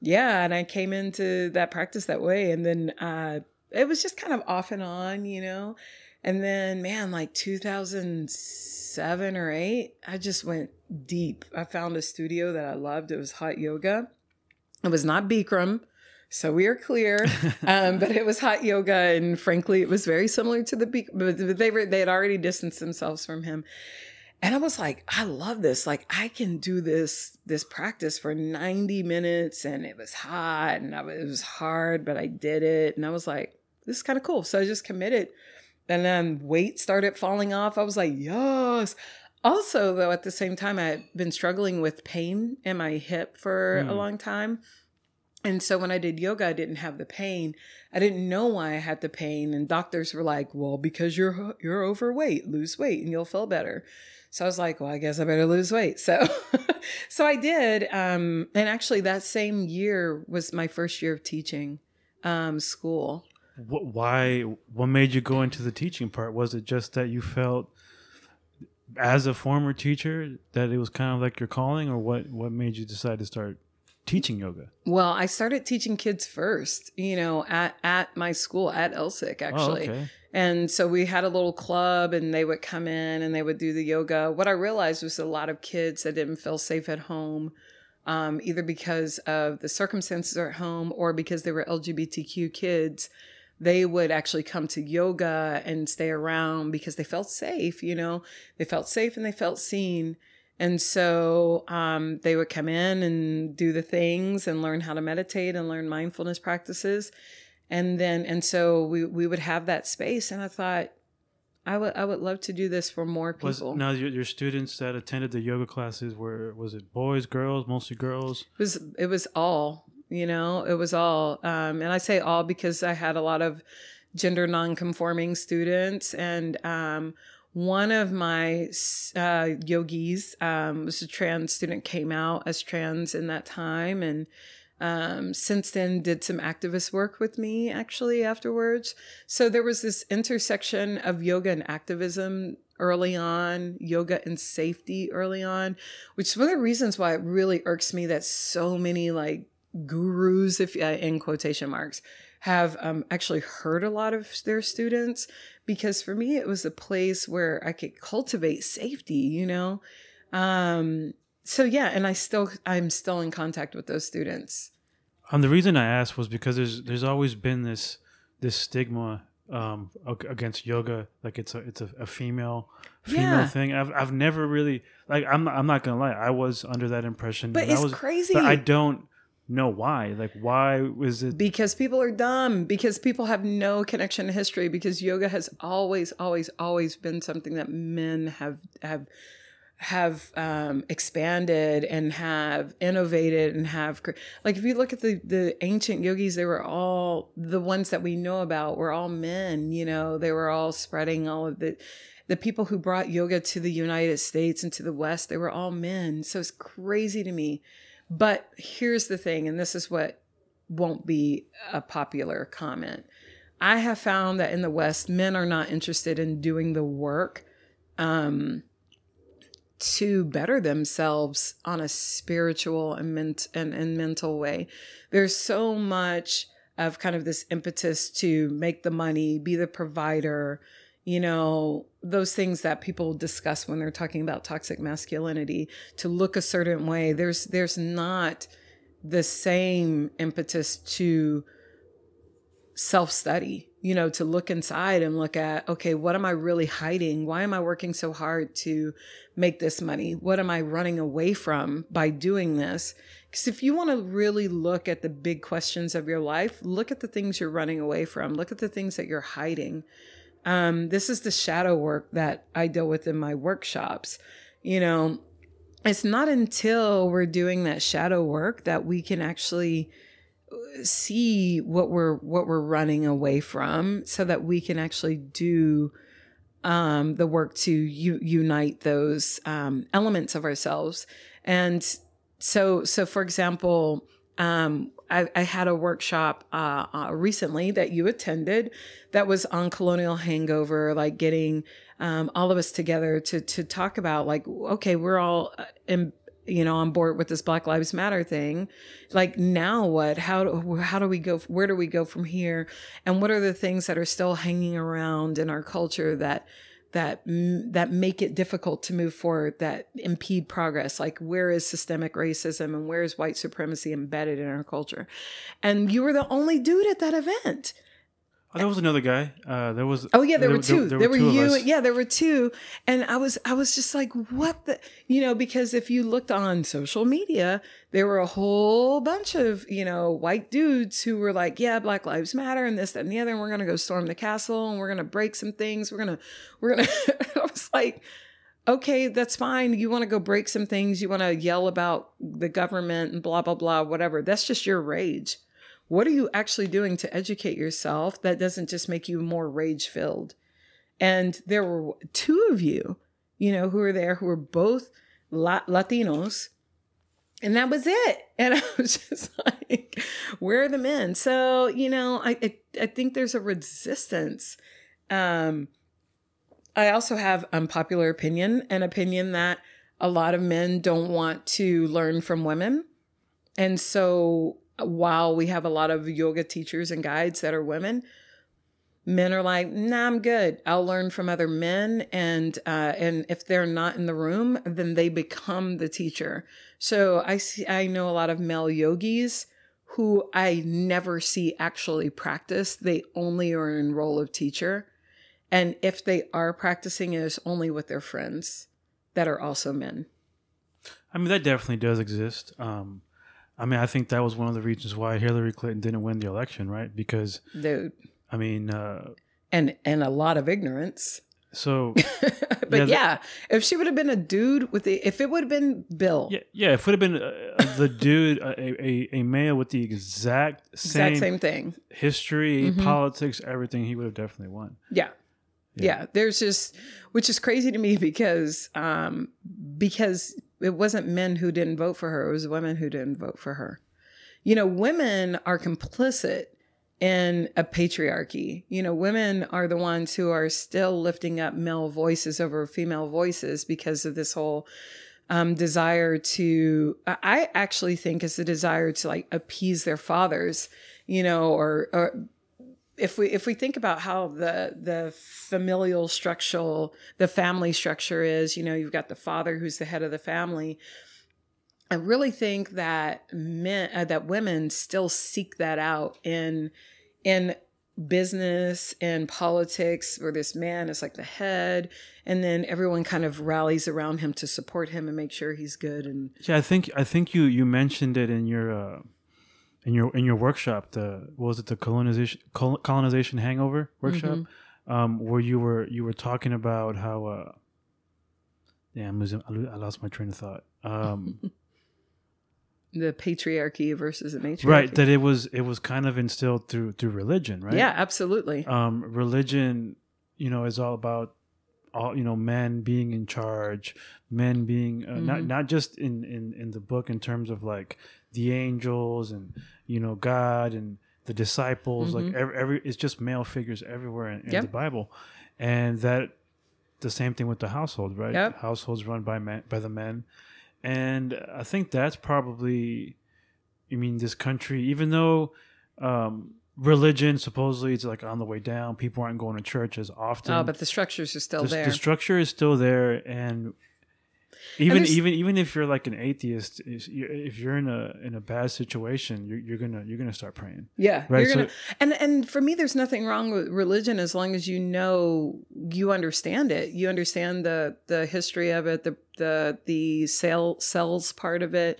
yeah, and I came into that practice that way, and then uh, it was just kind of off and on, you know. And then, man, like 2007 or eight, I just went deep. I found a studio that I loved. It was hot yoga. It was not Bikram. So we are clear, um, but it was hot yoga, and frankly, it was very similar to the Bik- but they were they had already distanced themselves from him, and I was like, I love this. Like I can do this this practice for ninety minutes, and it was hot, and I, was- it was hard, but I did it, and I was like, this is kind of cool. So I just committed, and then weight started falling off. I was like, yes. Also, though, at the same time, I had been struggling with pain in my hip for a Hmm. long time. And so when I did yoga, I didn't have the pain. I didn't know why I had the pain, and doctors were like, "Well, because you're you're overweight, lose weight, and you'll feel better." So I was like, "Well, I guess I better lose weight." So, so I did. Um, and actually, that same year was my first year of teaching um, school. Wh- Why? What made you go into the teaching part? Was it just that you felt, as a former teacher, that it was kind of like your calling, or what? What made you decide to start teaching yoga? Well, I started teaching kids first, you know, at, at my school at Elsik, actually. Oh, okay. And so we had a little club and they would come in and they would do the yoga. What I realized was a lot of kids that didn't feel safe at home, um, either because of the circumstances at home or because they were LGBTQ kids. They would actually come to yoga and stay around because they felt safe, you know, they felt safe and they felt seen. And so um, they would come in and do the things and learn how to meditate and learn mindfulness practices. And then, and so we, we would have that space. And I thought, I would, I would love to do this for more Was people. now your, your students that attended the yoga classes were was it boys, girls, mostly girls? It was, it was all, you know, it was all. Um, and I say all because I had a lot of gender nonconforming students. And um, one of my uh, yogis um, was a trans student, came out as trans in that time. And um, since then did some activist work with me actually afterwards. So there was this intersection of yoga and activism early on, yoga and safety early on, which is one of the reasons why it really irks me that so many like gurus, if uh, in quotation marks, have um, actually hurt a lot of their students because for me it was a place where I could cultivate safety, you know. Um, so yeah, and I still I'm still in contact with those students. Um, the reason I asked was because there's there's always been this this stigma um against yoga, like it's a it's a, a female female Yeah. thing. I've I've never really like I'm I'm not gonna lie, I was under that impression. But and it's was, crazy. But I don't know why. Like why was it? because people are dumb because people have no connection to history because yoga has always always always been something that men have have have um, expanded and have innovated and have like if you look at the the ancient yogis they were all the ones that we know about were all men you know they were all spreading all of the the people who brought yoga to the united states and to the west they were all men so it's crazy to me but here's the thing and this is what won't be a popular comment. I have found that in the West, men are not interested in doing the work um, to better themselves on a spiritual and, ment- and, and mental way. There's so much of kind of this impetus to make the money, be the provider, you know, those things that people discuss when they're talking about toxic masculinity, to look a certain way. There's there's not the same impetus to self-study you know to look inside and look at okay what am i really hiding? Why am i working so hard to make this money? What am i running away from by doing this? Because if you want to really look at the big questions of your life look at the things you're running away from. Look at the things that you're hiding um, this is the shadow work that i deal with in my workshops. You know it's not until we're doing that shadow work that we can actually see what we're what we're running away from so that we can actually do um, the work to u- unite those um, elements of ourselves. And so so for example um, I, I had a workshop uh, uh, recently that you attended that was on colonial hangover like getting um, all of us together to to talk about like okay we're all uh, in, you know on board with this black lives matter thing. Like now what? How do, how do we go where do we go from here? And what are the things that are still hanging around in our culture that that that make it difficult to move forward that impede progress like where is systemic racism and where is white supremacy embedded in our culture? And you were the only dude at that event Oh, there was another guy. Uh, there was. Oh yeah, there, were two. There, were, two of you. Yeah, there were two, and I was I was just like, what the, you know, because if you looked on social media, there were a whole bunch of you know white dudes who were like, yeah, Black Lives Matter and this that and the other, and we're gonna go storm the castle and we're gonna break some things. We're gonna we're gonna. I was like. okay, that's fine. You want to go break some things, you want to yell about the government and blah, blah, blah, whatever. That's just your rage. What are you actually doing to educate yourself that doesn't just make you more rage filled? And there were two of you, you know, who were there who were both La- Latinos. And that was it. And I was just like, where are the men? So, you know, I, I, I think there's a resistance. Um, I also have unpopular opinion, an opinion that a lot of men don't want to learn from women. And so while we have a lot of yoga teachers and guides that are women, men are like, "Nah, I'm good. I'll learn from other men." And uh, and if they're not in the room, then they become the teacher. So I see, I know a lot of male yogis who I never see actually practice. They only are in role of teacher and if they are practicing, it is only with their friends that are also men. I mean, that definitely does exist. Um, I mean, I think that was one of the reasons why Hillary Clinton didn't win the election, right? Because, Dude. I mean, uh, and and a lot of ignorance. so but Yeah, yeah, the- if she would have been a dude with the, if it would have been Bill, yeah, yeah, if it would have been uh, the dude, a, a, a male with the exact same, exact same thing. history, Mhm. politics, everything, he would have definitely won. Yeah. yeah. There's just which is crazy to me because um because it wasn't men who didn't vote for her, it was women who didn't vote for her. You know, women are complicit in a patriarchy. You know, women are the ones who are still lifting up male voices over female voices because of this whole um, desire to I actually think it's the desire to like appease their fathers, you know, or, or if we if we think about how the the familial structural the family structure is you know you've got the father who's the head of the family. I really think that men uh, that women still seek that out in in business and politics where this man is like the head and then everyone kind of rallies around him to support him and make sure he's good and Yeah, I think I think you you mentioned it in your uh, in your in your workshop. The what was it the colonization colonization hangover workshop, um, where you were you were talking about how. Uh, yeah, I'm losing. I lost my train of thought. Um, the patriarchy versus the matriarchy right, that it was it was kind of instilled through through religion, right? yeah absolutely um, religion, you know, is all about all you know, men being in charge, men being uh, not Mhm. not just in, in in the book in terms of like the angels and you know God and the disciples, like Mhm. every, every it's just male figures everywhere in, in Yep. the Bible, and that the same thing with the household, right? Yep. Households run by men by the men, and I think that's probably, I mean, this country, even though um, religion supposedly it's like on the way down, people aren't going to church as often. oh but the structures are still the, there the structure is still there, and even even even if you're like an atheist, if you're, if you're in a in a bad situation, you're, you're gonna you're gonna start praying. Yeah, Right, You're gonna, so- and and for me, there's nothing wrong with religion as long as you know you understand it. You understand the the history of it, the the the cell cells part of it.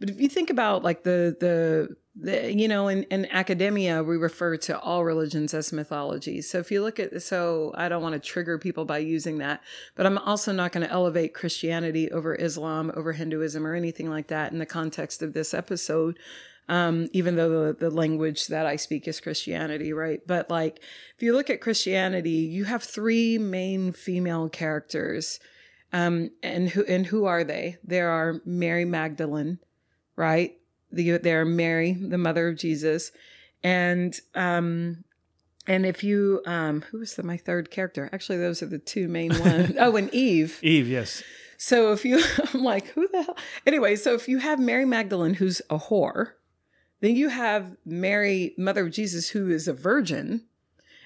But if you think about like the the, the you know in, in academia we refer to all religions as mythology. So if you look at so I don't want to trigger people by using that, but I'm also not going to elevate Christianity over Islam, over Hinduism, or anything like that in the context of this episode um, even though the, the language that I speak is Christianity, right? But like, if you look at Christianity, you have three main female characters, um, and who and who are they? There are Mary Magdalene, right? The, there are Mary, the mother of Jesus, and um, and if you um, who was the, my third character? Actually, those are the two main ones. oh, and Eve. Eve, yes, So if you, I'm like, who the hell? Anyway, so if you have Mary Magdalene, who's a whore, then you have Mary, mother of Jesus, who is a virgin,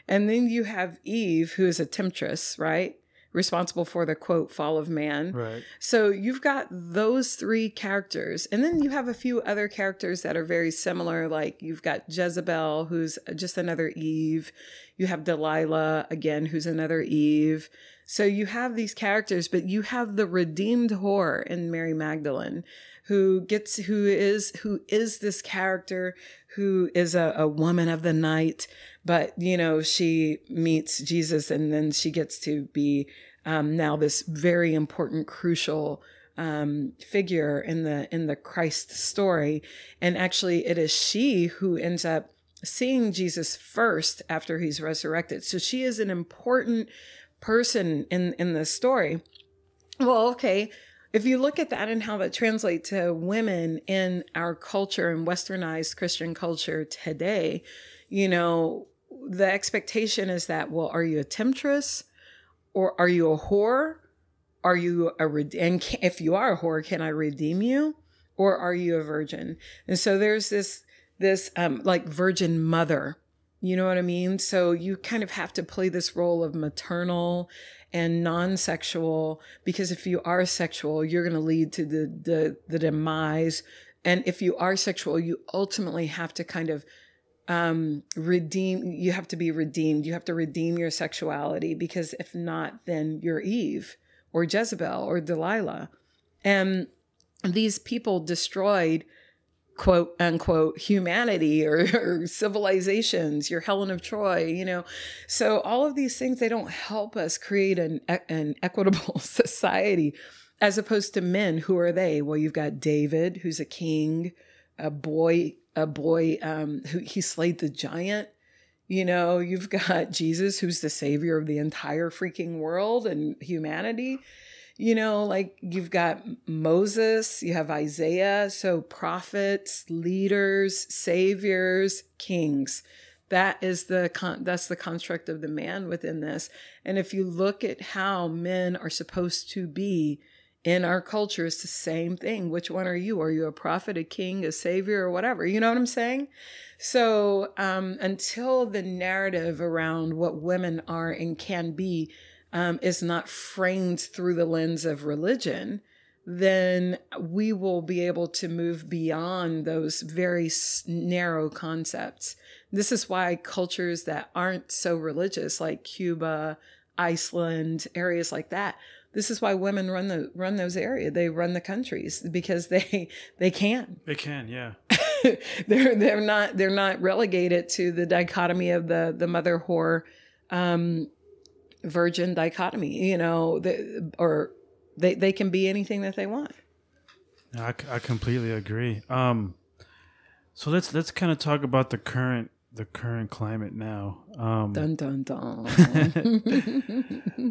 and then you have Eve, who is a temptress, right? Responsible for the quote fall of man. right. So you've got those three characters, and then you have a few other characters that are very similar. Like you've got Jezebel, who's just another Eve. You have Delilah again, who's another Eve. So you have these characters, but you have the redeemed whore in Mary Magdalene, who gets who is who is this character who is a, a woman of the night, but you know she meets Jesus and then she gets to be um, now this very important, crucial um, figure in the in the Christ story, and actually it is she who ends up seeing Jesus first after he's resurrected. So she is an important person in in the story. Well, okay, if you look at that and how that translates to women in our culture and westernized Christian culture today, you know, the expectation is that well, are you a temptress or are you a whore? Are you a and if you are a whore, can I redeem you? Or are you a virgin? And so there's this this um, like virgin mother. You know what I mean? So you kind of have to play this role of maternal and non-sexual because if you are sexual, you're going to lead to the, the the demise. And if you are sexual, you ultimately have to kind of um, redeem. You have to be redeemed. You have to redeem your sexuality because if not, then you're Eve or Jezebel or Delilah. And these people destroyed quote unquote humanity or, or, civilizations, your Helen of Troy, you know. So all of these things they don't help us create an an equitable society as opposed to men who are they? Well, you've got David who's a king, a boy a boy um who he slayed the giant. You know, you've got Jesus who's the savior of the entire freaking world and humanity you know, like you've got Moses, you have Isaiah, so prophets, leaders, saviors, kings. That is the con- that's the construct of the man within this. And if you look at how men are supposed to be in our culture, it's the same thing. Which one are you? Are you a prophet, a king, a savior, or whatever? You know what I'm saying? So um, until the narrative around what women are and can be um, is not framed through the lens of religion, then we will be able to move beyond those very narrow concepts. This is why cultures that aren't so religious, like Cuba, Iceland, areas like that, this is why women run the run those areas. They run the countries because they they can. They can, yeah. they're they're not they're not relegated to the dichotomy of the the mother whore um, virgin dichotomy, you know, the, or they, they can be anything that they want. I, I completely agree. Um, so let's let's kind of talk about the current the current climate now. Um, dun dun dun.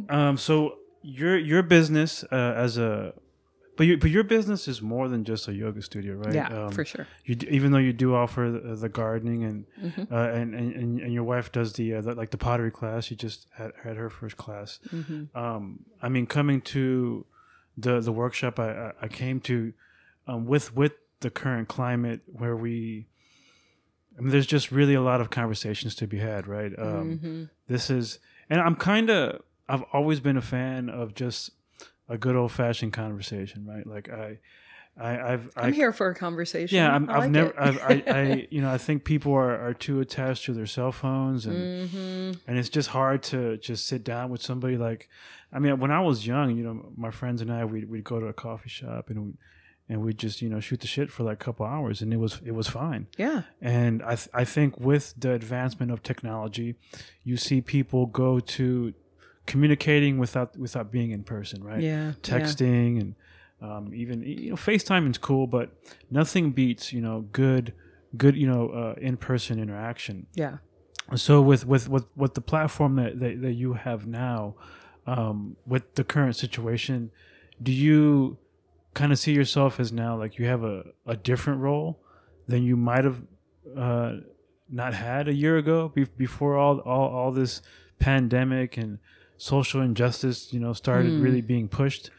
um, so your your business uh, as a but your, but your business is more than just a yoga studio, right? Yeah, um, for sure. You even though you do offer the, the gardening and, mm-hmm. uh, and, and and your wife does the, uh, the, like the pottery class. You just had had her first class. Mm-hmm. Um, I mean, coming to the the workshop I I came to um, with with the current climate where we. I mean, there's just really a lot of conversations to be had, right? Um, mm-hmm. This is, and I'm kind of, I've always been a fan of just a good old fashioned conversation, right? Like I, I, I've, I'm I, here for a conversation. Yeah, i have never, I've, I, I, you know, I think people are, are too attached to their cell phones, and mm-hmm. and it's just hard to just sit down with somebody. Like, I mean, when I was young, you know, my friends and I, we'd, we'd go to a coffee shop and we and we just you know shoot the shit for like a couple hours, and it was it was fine. Yeah. And I th- I think with the advancement of technology, you see people go to communicating without without being in person, right? Yeah. Texting yeah. and um, even you know FaceTime is cool, but nothing beats you know good good you know uh, in person interaction. Yeah. So with with with with the platform that that, that you have now, um, with the current situation, do you kind of see yourself as now like you have a, a different role than you might have uh, not had a year ago be- before all, all all this pandemic and social injustice, you know, started mm. really being pushed,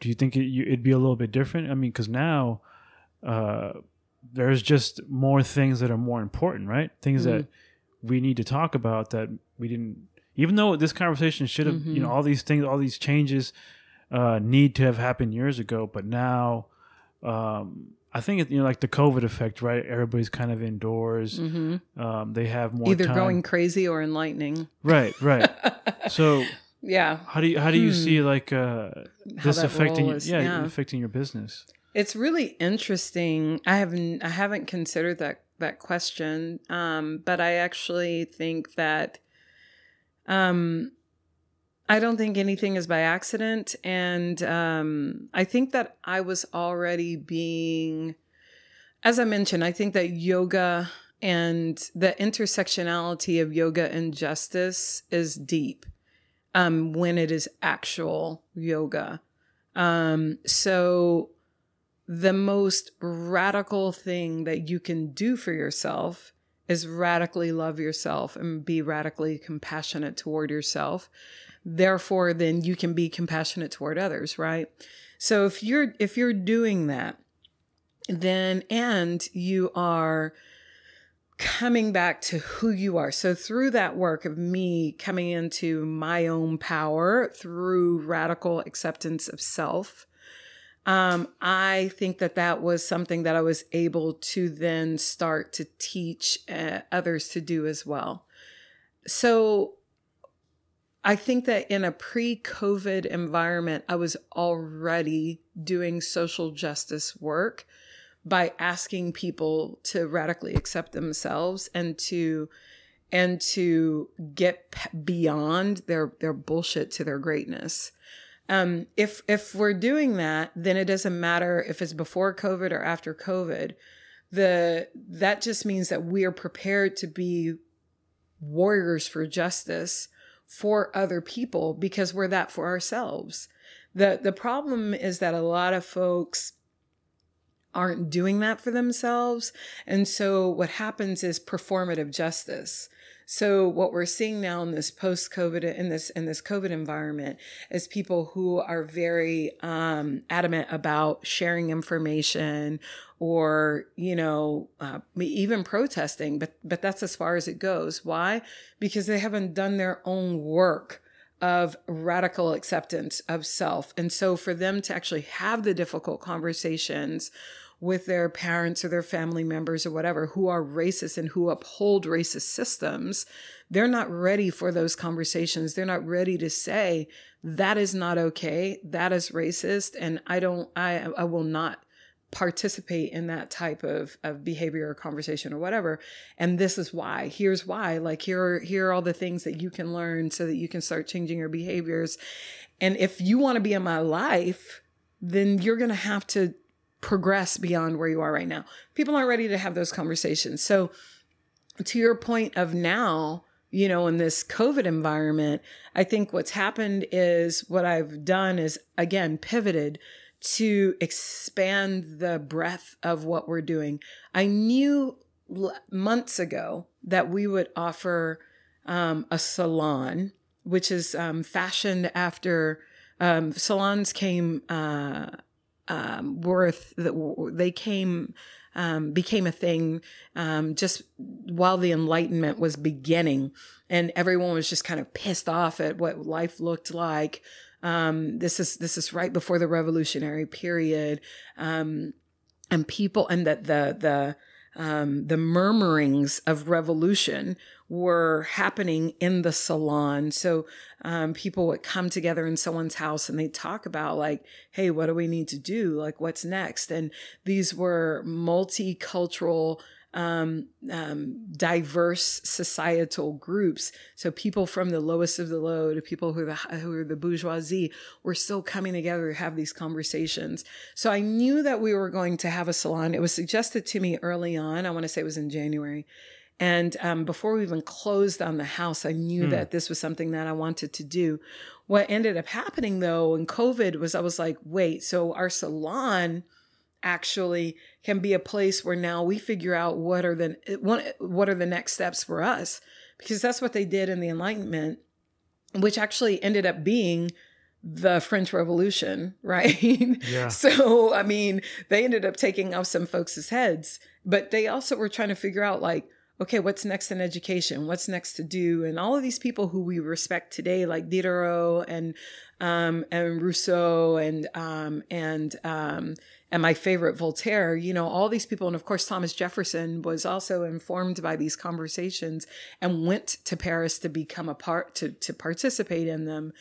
do you think it, you, it'd be a little bit different? I mean, because now uh, there's just more things that are more important, right? Things mm. that we need to talk about that we didn't. Even though this conversation should have, mm-hmm. you know, mm-hmm. all these things, all these changes uh, need to have happened years ago, but now um, I think it, you know, like the COVID effect, right? Everybody's kind of indoors. Mm-hmm. Um, they have more either time. going crazy or enlightening. Right, right. so yeah, how do you how do you hmm. see like uh, this affecting is, yeah, yeah, affecting your business? It's really interesting. I haven't I haven't considered that that question, um, but I actually think that um, I don't think anything is by accident. And um, I think that I was already being, as I mentioned, I think that yoga and the intersectionality of yoga and justice is deep um, when it is actual yoga. Um, so, the most radical thing that you can do for yourself is radically love yourself and be radically compassionate toward yourself therefore then you can be compassionate toward others right so if you're if you're doing that then and you are coming back to who you are so through that work of me coming into my own power through radical acceptance of self um, I think that that was something that I was able to then start to teach uh, others to do as well. So I think that in a pre COVID environment, I was already doing social justice work by asking people to radically accept themselves and to and to get beyond their their bullshit to their greatness. Um, if if we're doing that, then it doesn't matter if it's before COVID or after COVID. The that just means that we are prepared to be warriors for justice for other people because we're that for ourselves. The the problem is that a lot of folks aren't doing that for themselves. And so what happens is performative justice. So what we're seeing now in this post-COVID in this in this COVID environment is people who are very um, adamant about sharing information or you know uh, even protesting, but but that's as far as it goes. Why? Because they haven't done their own work of radical acceptance of self. And so for them to actually have the difficult conversations with their parents or their family members or whatever who are racist and who uphold racist systems, they're not ready for those conversations. They're not ready to say, that is not okay. That is racist. And I don't, I, I will not participate in that type of, of behavior or conversation or whatever. And this is why. Here's why. Like here are here are all the things that you can learn so that you can start changing your behaviors. And if you want to be in my life, then you're gonna have to progress beyond where you are right now. People aren't ready to have those conversations. So, to your point of now, you know, in this COVID environment, I think what's happened is what I've done is again pivoted to expand the breadth of what we're doing. I knew months ago that we would offer um, a salon, which is um, fashioned after um, salons came uh, um, worth that they came um, became a thing um, just while the Enlightenment was beginning, and everyone was just kind of pissed off at what life looked like. Um, this is this is right before the Revolutionary period, um, and people and that the the um, the murmurings of revolution were happening in the salon. So um, people would come together in someone's house and they talk about like, hey, what do we need to do? Like, what's next? And these were multicultural um, um, diverse societal groups. So people from the lowest of the low to people who are the who are the bourgeoisie were still coming together to have these conversations. So I knew that we were going to have a salon. It was suggested to me early on. I want to say it was in January. And um, before we even closed on the house, I knew hmm. that this was something that I wanted to do. What ended up happening though in COVID was I was like, wait, so our salon actually can be a place where now we figure out what are the what are the next steps for us because that's what they did in the enlightenment which actually ended up being the french revolution right yeah. so i mean they ended up taking off some folks' heads but they also were trying to figure out like okay, what's next in education? What's next to do? And all of these people who we respect today, like Diderot and um, and Rousseau and um, and um, and my favorite Voltaire, you know, all these people. And of course, Thomas Jefferson was also informed by these conversations and went to Paris to become a part, to, to participate in them.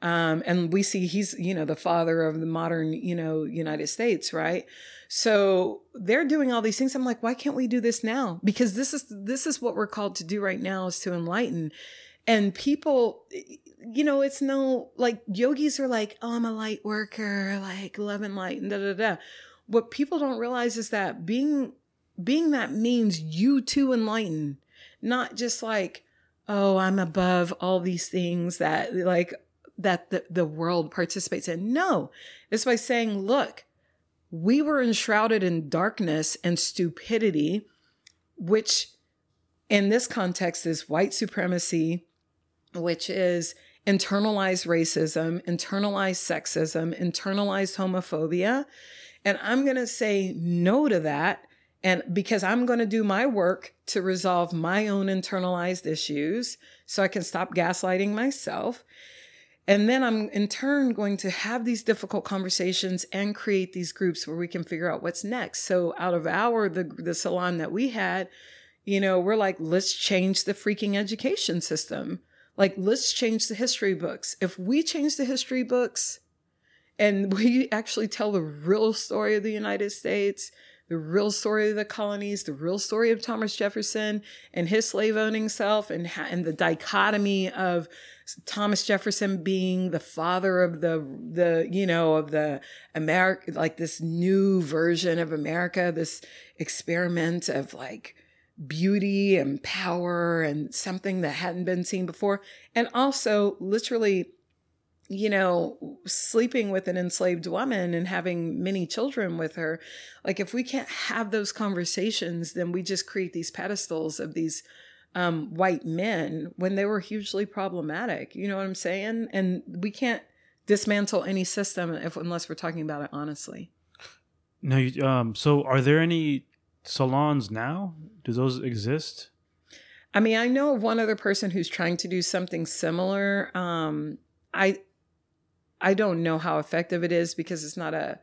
Um, and we see he's, you know, the father of the modern, you know, United States, right? So they're doing all these things. I'm like, why can't we do this now? Because this is, this is what we're called to do right now is to enlighten. And people, you know, it's no like yogis are like, oh, I'm a light worker, like love and light, and da da da. What people don't realize is that being being that means you too enlighten, not just like, oh, I'm above all these things that like that the, the world participates in. No, it's by saying, look, we were enshrouded in darkness and stupidity, which in this context is white supremacy, which is internalized racism, internalized sexism, internalized homophobia. And I'm going to say no to that. And because I'm going to do my work to resolve my own internalized issues so I can stop gaslighting myself. And then I'm in turn going to have these difficult conversations and create these groups where we can figure out what's next. So out of our the the salon that we had, you know, we're like, let's change the freaking education system. Like, let's change the history books. If we change the history books and we actually tell the real story of the United States, the real story of the colonies, the real story of Thomas Jefferson and his slave owning self, and, and the dichotomy of Thomas Jefferson being the father of the the you know of the America like this new version of America, this experiment of like beauty and power and something that hadn't been seen before. And also, literally, you know, sleeping with an enslaved woman and having many children with her. Like, if we can't have those conversations, then we just create these pedestals of these um, white men when they were hugely problematic. You know what I'm saying? And we can't dismantle any system if, unless we're talking about it honestly. No, you, um, so are there any salons now? Do those exist? I mean, I know of one other person who's trying to do something similar. Um, I I don't know how effective it is because it's not a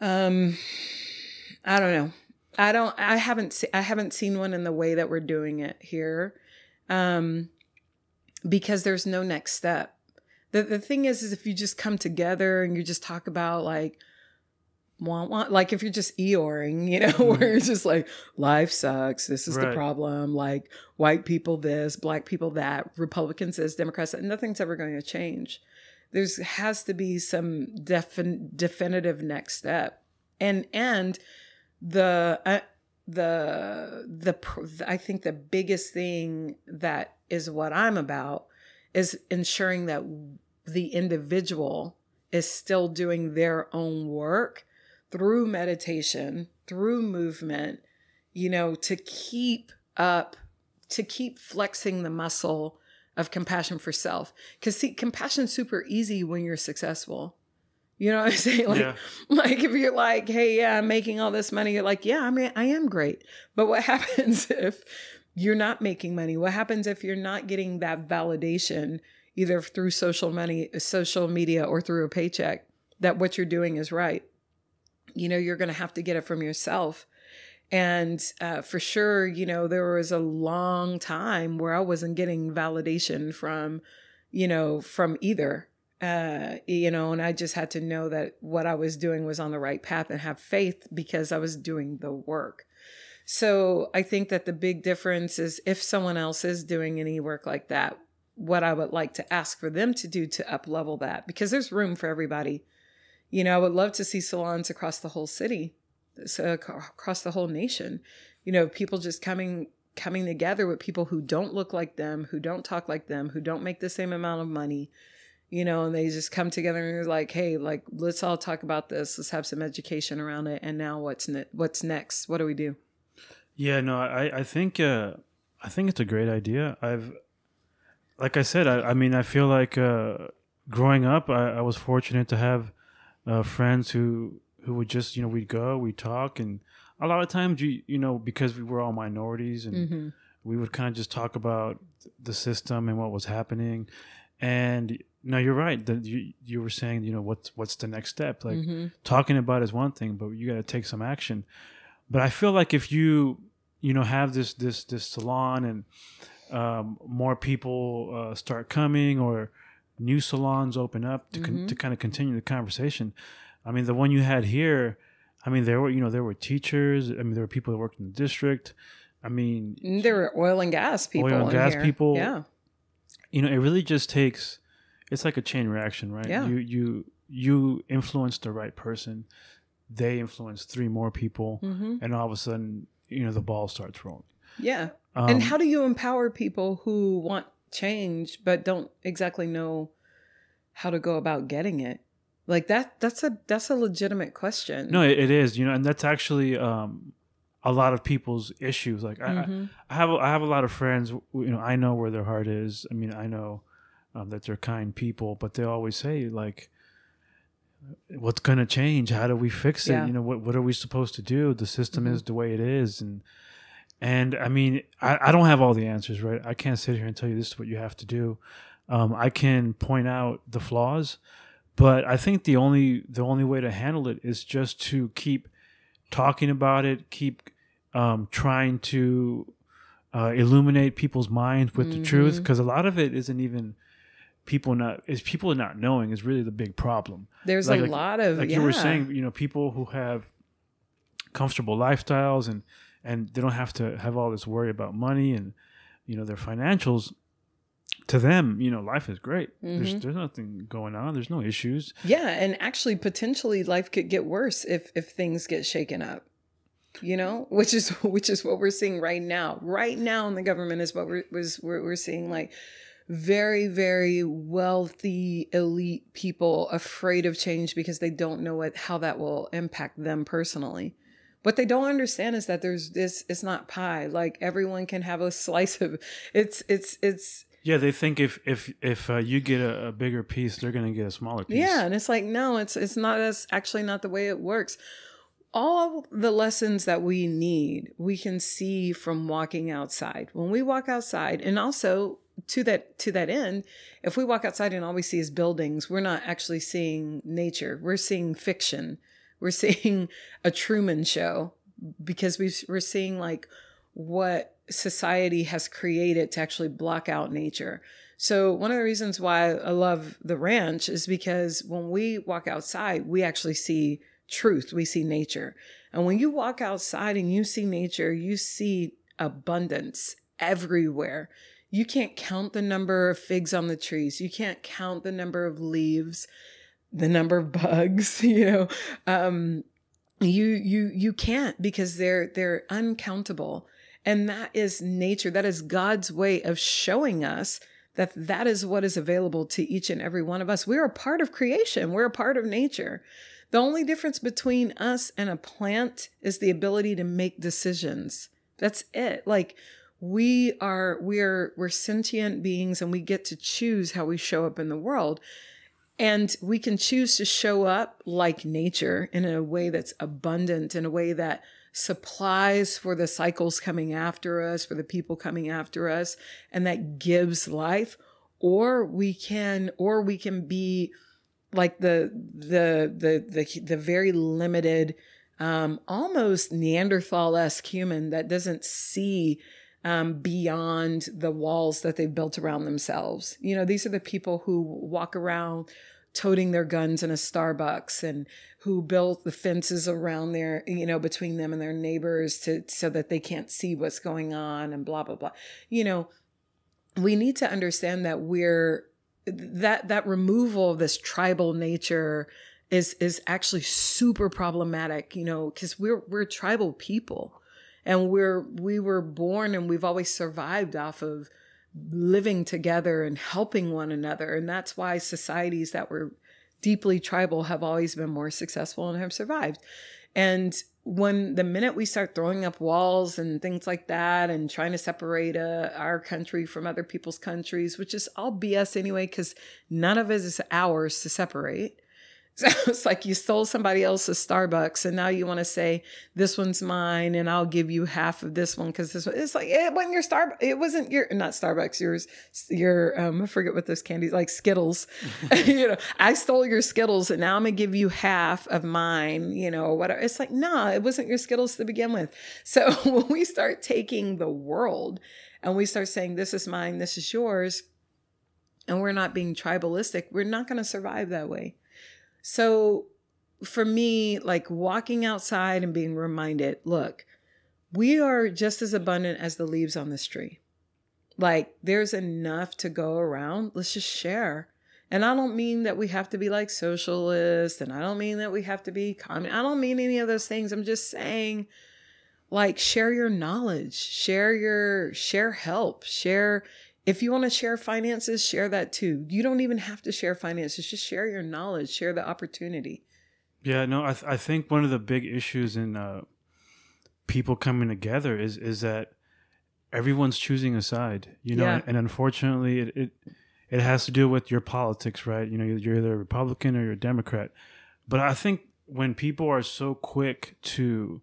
um I don't know. I don't I haven't se- I haven't seen one in the way that we're doing it here. Um because there's no next step. The the thing is is if you just come together and you just talk about like want want like if you're just eoring you know mm-hmm. where you're just like life sucks this is right. the problem like white people this black people that republicans this democrats that nothing's ever going to change there's has to be some defin- definitive next step. And and the uh, the the i think the biggest thing that is what i'm about is ensuring that the individual is still doing their own work through meditation, through movement, you know, to keep up, to keep flexing the muscle of compassion for self. Because see, compassion's super easy when you're successful. You know what I'm saying? Like, yeah. like if you're like, hey, yeah, I'm making all this money, you're like, yeah, I mean, I am great. But what happens if you're not making money? What happens if you're not getting that validation either through social money, social media, or through a paycheck that what you're doing is right? you know, you're going to have to get it from yourself. And uh, for sure, you know, there was a long time where I wasn't getting validation from, you know, from either. Uh, you know, and I just had to know that what I was doing was on the right path and have faith because I was doing the work. So I think that the big difference is if someone else is doing any work like that, what I would like to ask for them to do to up level that because there's room for everybody you know, I would love to see salons across the whole city, so across the whole nation. You know, people just coming coming together with people who don't look like them, who don't talk like them, who don't make the same amount of money. You know, and they just come together and they're like, "Hey, like let's all talk about this. Let's have some education around it. And now what's ne- what's next? What do we do?" Yeah, no, I I think uh, I think it's a great idea. I've like I said, I, I mean, I feel like uh, growing up, I, I was fortunate to have uh, friends who who would just you know we'd go we'd talk and a lot of times you you know because we were all minorities and mm-hmm. we would kind of just talk about the system and what was happening and no you're right that you you were saying you know what's what's the next step like mm-hmm. talking about is one thing but you got to take some action but i feel like if you you know have this this this salon and um, more people uh, start coming or new salons open up to mm-hmm. con- to kind of continue the conversation. I mean, the one you had here, I mean, there were you know there were teachers. I mean, there were people that worked in the district. I mean, there were oil and gas people. Oil and gas here. people. Yeah. you know, it really just takes. It's like a chain reaction, right? Yeah. You you you influence the right person, they influence three more people, hmm and all of a sudden, you know, the ball starts rolling. Yeah. Um, and how do you empower people who want change but don't exactly know how to go about getting it? Like that that's a that's a legitimate question. No, it, it is. You know, and that's actually um, a lot of people's issues. Like I, Mhm. I have I have a lot of friends. You know, I know where their heart is. I mean, I know um, that they're kind people, but they always say like, "What's going to change? How do we fix it? Yeah. You know, what what are we supposed to do? The system Mhm. is the way it is." And and I mean, I, I don't have all the answers, right? I can't sit here and tell you this is what you have to do. Um, I can point out the flaws, but I think the only the only way to handle it is just to keep talking about it, keep um, trying to uh, illuminate people's minds with the truth, because a lot of it isn't even people not is people not knowing is really the big problem. There's Like- a like- lot of Like yeah. you were saying, you know, people who have comfortable lifestyles and and they don't have to have all this worry about money and you know their financials. To them, you know, life is great. There's Mhm. there's nothing going on. There's no issues. Yeah, and actually potentially life could get worse if if things get shaken up. You know, which is which is what we're seeing right now. Right now in the government is what we're was we're, we're seeing like very very wealthy elite people afraid of change because they don't know what how that will impact them personally. What they don't understand is that there's this it's not pie. Like everyone can have a slice of it's it's it's Yeah, they think if if if uh, you get a, a bigger piece, they're gonna get a smaller piece. Yeah, and it's like no, it's it's not that's actually not the way it works. All the lessons that we need, we can see from walking outside. When we walk outside, and also to that to that end, if we walk outside and all we see is buildings, we're not actually seeing nature. We're seeing fiction. We're seeing a Truman show because we we're seeing like what society has created to actually block out nature. So one of the reasons why I love the ranch is because when we walk outside, we actually see truth. We see nature. And when you walk outside and you see nature, you see abundance everywhere. You can't count the number of figs on the trees. You can't count the number of leaves, the number of bugs, you know. Um, you you you can't because they're they're uncountable. And that is nature. That is God's way of showing us that that is what is available to each and every one of us. We're a part of creation. We're a part of nature. The only difference between us and a plant is the ability to make decisions. That's it. Like we are we're we're sentient beings and we get to choose how we show up in the world. And we can choose to show up like nature in a way that's abundant, in a way that supplies for the cycles coming after us, for the people coming after us, and that gives life. Or we can, or we can be like the the the the, the very limited, um, almost Neanderthal-esque human that doesn't see um, beyond the walls that they've built around themselves. You know, these are the people who walk around toting their guns in a Starbucks and who built the fences around their, you know, between them and their neighbors to so that they can't see what's going on and blah blah blah. You know, we need to understand that we're that that removal of this tribal nature is is actually super problematic, you know, because we're we're tribal people and we're we were born and we've always survived off of living together and helping one another. And that's why societies that were deeply tribal have always been more successful and have survived. And when the minute we start throwing up walls and things like that and trying to separate uh, our country from other people's countries which is all bs anyway because none of it is ours to separate so it's like you stole somebody else's Starbucks and now you want to say this one's mine and I'll give you half of this one because this one it's like it wasn't your Star it wasn't your not Starbucks yours your um I forget what those candies like Skittles. You know I stole your Skittles and now I'm gonna give you half of mine you know whatever it's like nah it wasn't your Skittles to begin with. So when we start taking the world and we start saying this is mine this is yours and we're not being tribalistic we're not going to survive that way so for me, like walking outside and being reminded, look, we are just as abundant as the leaves on this tree. Like there's enough to go around. Let's just share. And I don't mean that we have to be like socialists and I don't mean that we have to be common. I don't mean any of those things. I'm just saying like share your knowledge, share your share help, share if you want to share finances, share that too. You don't even have to share finances, just share your knowledge, share the opportunity. Yeah, no, I th- I think one of the big issues in uh, people coming together is is that everyone's choosing a side, you know, Yeah. and, unfortunately, it, it it has to do with your politics, right? You know, you're either a Republican or you're a Democrat. But I think when people are so quick to,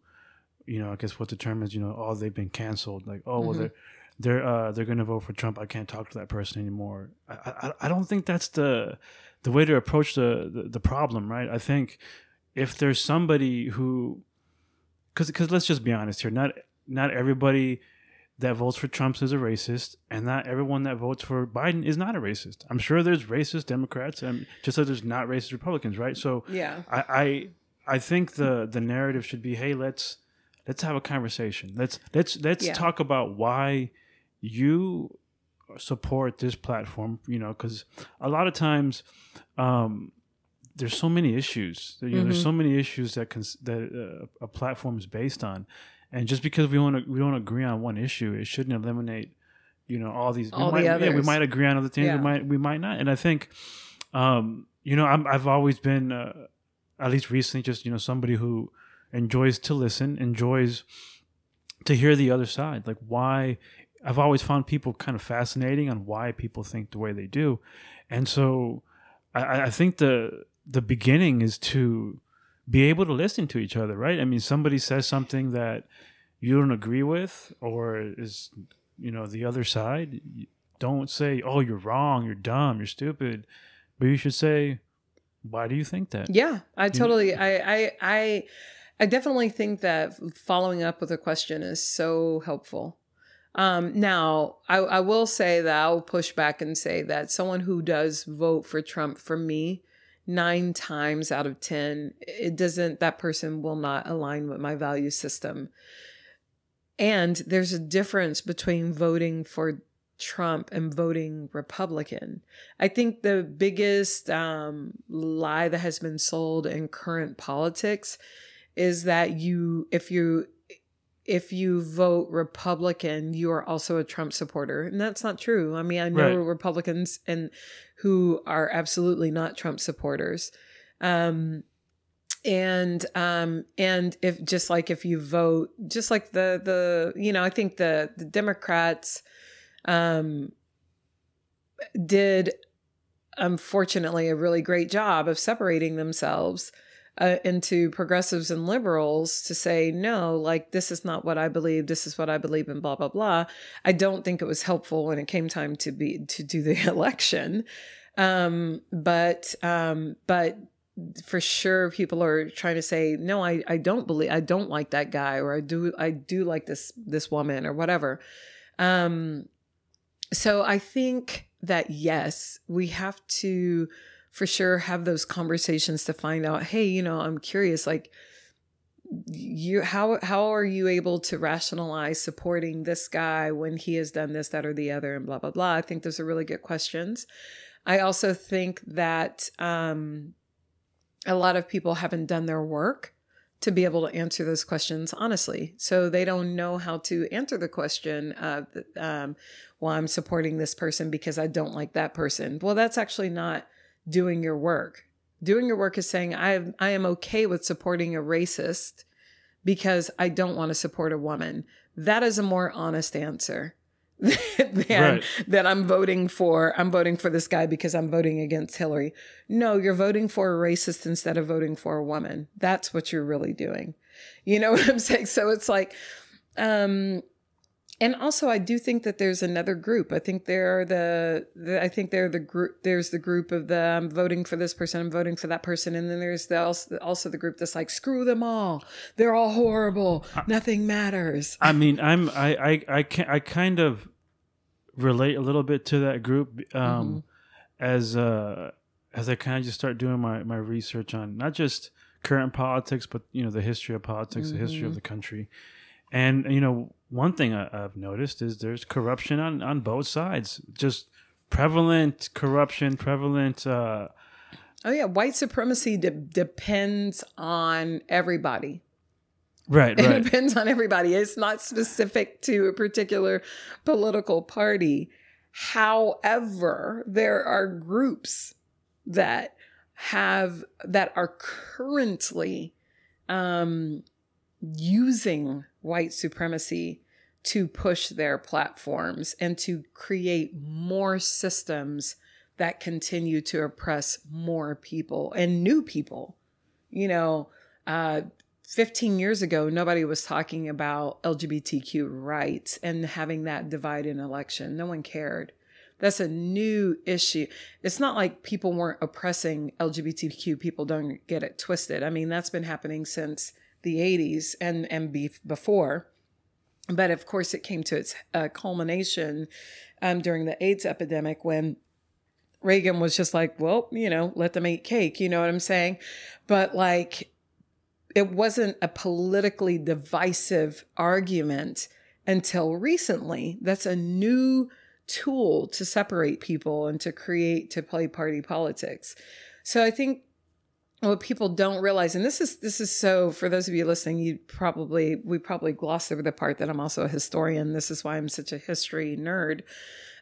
you know, I guess what the term is, you know, oh, they've been canceled, like, oh, well, Mhm. they're they're uh, they're going to vote for Trump. I can't talk to that person anymore. I, I I don't think that's the the way to approach the, the the problem, right? I think if there's somebody who because because let's just be honest here not not everybody that votes for Trump is a racist and not everyone that votes for Biden is not a racist I'm sure there's racist Democrats and just like there's not racist Republicans right so Yeah. I I, I think the the narrative should be hey let's let's have a conversation let's let's let's Yeah. talk about why you support this platform you know because a lot of times um there's so many issues you know there's Mhm. so many issues that cons- that uh, a platform is based on and just because we want to we don't agree on one issue it shouldn't eliminate you know all these we All the might, yeah, we might agree on other things Yeah. we might we might not and i think um you know I'm, i've always been uh, at least recently just you know somebody who enjoys to listen enjoys to hear the other side like why i've always found people kind of fascinating on why people think the way they do. And so i I- think the the beginning is to be able to listen to each other right? I mean somebody says something that you don't agree with or is you know the other side don't say oh you're wrong you're dumb you're stupid. But you should say why do you think that? Yeah, I You- totally I I I I definitely think that following up with a question is so helpful. Um, now, I, I will say that I'll push back and say that someone who does vote for Trump, for me, nine times out of 10, it doesn't, that person will not align with my value system. And there's a difference between voting for Trump and voting Republican. I think the biggest um, lie that has been sold in current politics is that you, if you, if you vote Republican, you are also a Trump supporter, and that's not true. I mean, I know Right. Republicans and who are absolutely not Trump supporters. Um, and um and if just like if you vote just like the the you know i think the the democrats um did unfortunately a really great job of separating themselves uh, into progressives and liberals to say no like this is not what i believe this is what i believe in blah blah blah. I don't think it was helpful when it came time to be to do the election. Um but um but for sure people are trying to say no i i don't believe i don't like that guy or i do i do like this this woman or whatever. Um so i think that yes we have to for sure have those conversations to find out hey you know i'm curious like you how how are you able to rationalize supporting this guy when he has done this that or the other and blah blah blah i think those are really good questions i also think that um a lot of people haven't done their work to be able to answer those questions honestly. So they don't know how to answer the question of, um, well, I'm supporting this person because I don't like that person. Well, that's actually not doing your work. Doing your work is saying, I, am- I am okay with supporting a racist because I don't want to support a woman. That is a more honest answer than Right. that I'm voting for. I'm voting for this guy because I'm voting against Hillary. No, you're voting for a racist instead of voting for a woman. That's what you're really doing. You know what I'm saying? So it's like, um, and also I do think that there's another group. I think there are the, the I think they're the group. There's the group of the I'm voting for this person, I'm voting for that person, and then there's the also, also the group that's like screw them all. They're all horrible. Nothing matters. I mean, I'm I I I can I kind of relate a little bit to that group um, as uh as I kind of just start doing my my research on not just current politics, but you know the history of politics, the history of Mhm. the country, and you know one thing I, I've noticed is there's corruption on on both sides. Just prevalent corruption, prevalent. Uh, Oh yeah, white supremacy de- depends on everybody. right, It depends on everybody. It's not specific to a particular political party. However, there are groups that have that are currently um, using white supremacy to push their platforms and to create more systems that continue to oppress more people and new people. You know, uh, 15 years ago, nobody was talking about LGBTQ rights and having that divide in election. No one cared. That's a new issue. It's not like people weren't oppressing LGBTQ people. Don't get it twisted. I mean, that's been happening since the 80s and and before. But of course, it came to its uh, culmination um, during the AIDS epidemic when Reagan was just like, well, you know, let them eat cake. You know what I'm saying? But like, it wasn't a politically divisive argument until recently. That's a new tool to separate people and to create, to play party politics. So I think what people don't realize and this is this is so for those of you listening you probably we probably glossed over the part that i'm also a historian. This is why i'm such a history nerd.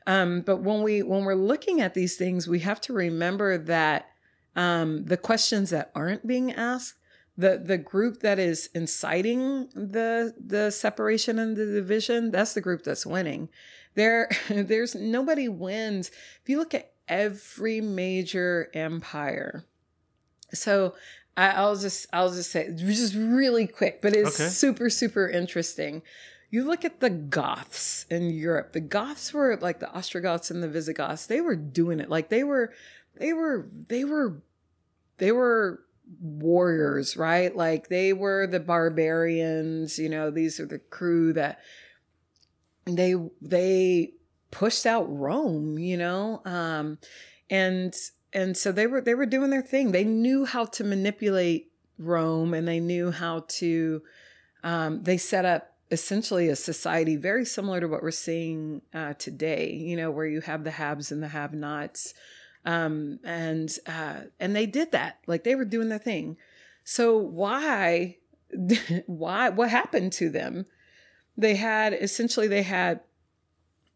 Um, but when we when we're looking at these things we have to remember that um, the questions that aren't being asked the the group that is inciting the the separation and the division that's the group that's winning. There there's nobody wins. If you look at every major empire so I, I'll just I'll just say just really quick, but it's Okay. super super interesting. You look at the Goths in Europe. The Goths were like the Ostrogoths and the Visigoths. They were doing it like they were they were they were they were warriors, right? Like they were the barbarians. You know, these are the crew that they they pushed out Rome. You know, um, and and so they were they were doing their thing. They knew how to manipulate Rome, and they knew how to. Um, they set up essentially a society very similar to what we're seeing uh, today. You know, where you have the haves and the have-nots, um, and uh, and they did that. Like they were doing their thing. So why, why, what happened to them? They had essentially they had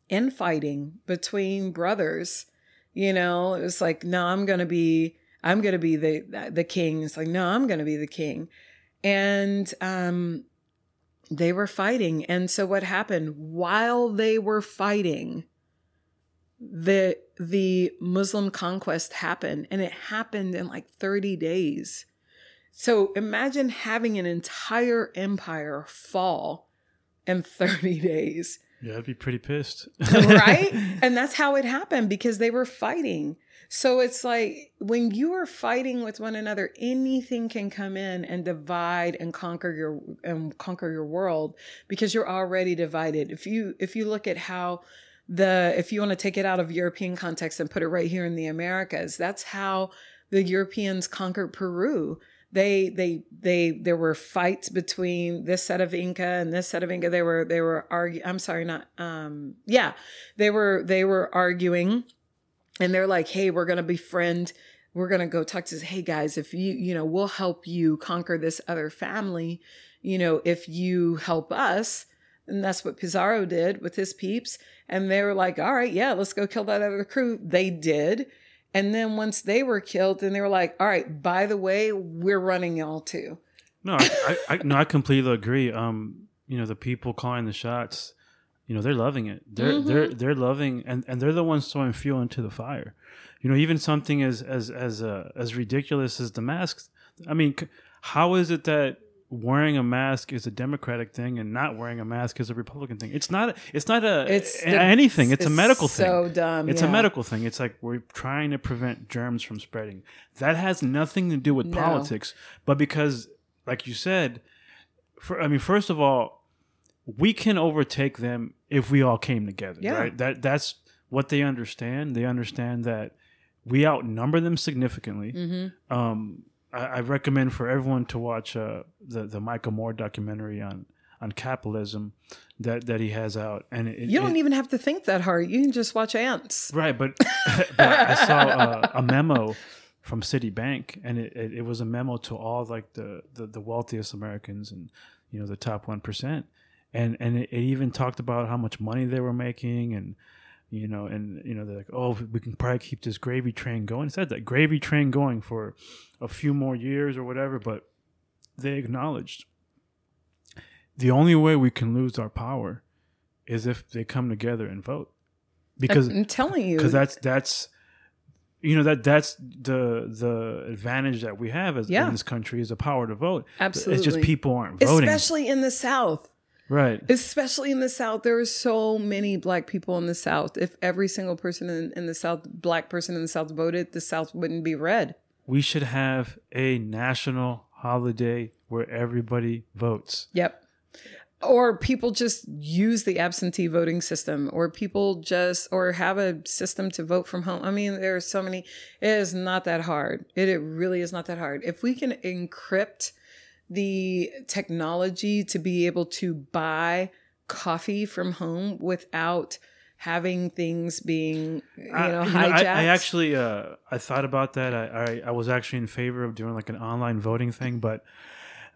infighting between brothers you know it was like no i'm gonna be i'm gonna be the the king. It's like no i'm gonna be the king. And um they were fighting. And so what happened? While they were fighting the the muslim conquest happened and it happened in like 30 days. So imagine having an entire empire fall in 30 days Yeah, I'd be pretty pissed. right? And that's how it happened because they were fighting. So it's like when you are fighting with one another, anything can come in and divide and conquer your and conquer your world because you're already divided. If you if you look at how the if you want to take it out of European context and put it right here in the Americas, that's how the Europeans conquered Peru they they they there were fights between this set of Inca and this set of Inca. They were they were argue. I'm sorry, not um yeah. They were they were arguing, and they're like, hey, we're gonna befriend. We're gonna go talk to. Hey guys, if you you know we'll help you conquer this other family. You know if you help us. And that's what Pizarro did with his peeps. And they were like, all right, yeah, let's go kill that other crew. They did. And then once they were killed, then they were like, all right, by the way, we're running y'all too. No, I, I, I no, I completely agree. Um, you know, the people calling the shots, you know, they're loving it. They're Mhm. they're they're loving, and and they're the ones throwing fuel into the fire. You know, even something as as as uh, as ridiculous as the masks. I mean, how is it that wearing a mask is a Democratic thing and not wearing a mask is a Republican thing? It's not. It's not a. It's a- the- anything. It's, a medical thing. So dumb. It's yeah. a medical thing. It's like we're trying to prevent germs from spreading. That has nothing to do with No. politics, but because, like you said, for I mean, first of all, we can overtake them if we all came together. Yeah. Right. That that's what they understand. They understand that we outnumber them significantly. Mm-hmm. Um, I, I recommend for everyone to watch uh, the the Michael Moore documentary on on capitalism that that he has out, and it, You don't it- even have to think that hard. You can just watch ants. right. But, but I saw uh, a memo from Citibank, and it, it, was a memo to all like the, the the wealthiest Americans and you know the top one percent, and and it even talked about how much money they were making and. You know, and you know they're like, oh, we can probably keep this gravy train going. Said that gravy train going for a few more years or whatever, but they acknowledged the only way we can lose our power is if they come together and vote because I'm telling you, because that's that's you know that that's the the advantage that we have as Yeah. in this country is the power to vote absolutely. it's just people aren't voting especially in the South. Right Especially in the South, there are so many black people in the South. If every single person in, in the South, black person in the South voted, the South wouldn't be red. we should have a national holiday where everybody votes Yep. Or people just use the absentee voting system, or people just, or have a system to vote from home. I mean, there are so many. It is not that hard. It, it really is not that hard. If we can encrypt the technology to be able to buy coffee from home without having things being, you I- you hijacked. I, I actually uh, I thought about that. I, I I was actually in favor of doing like an online voting thing, but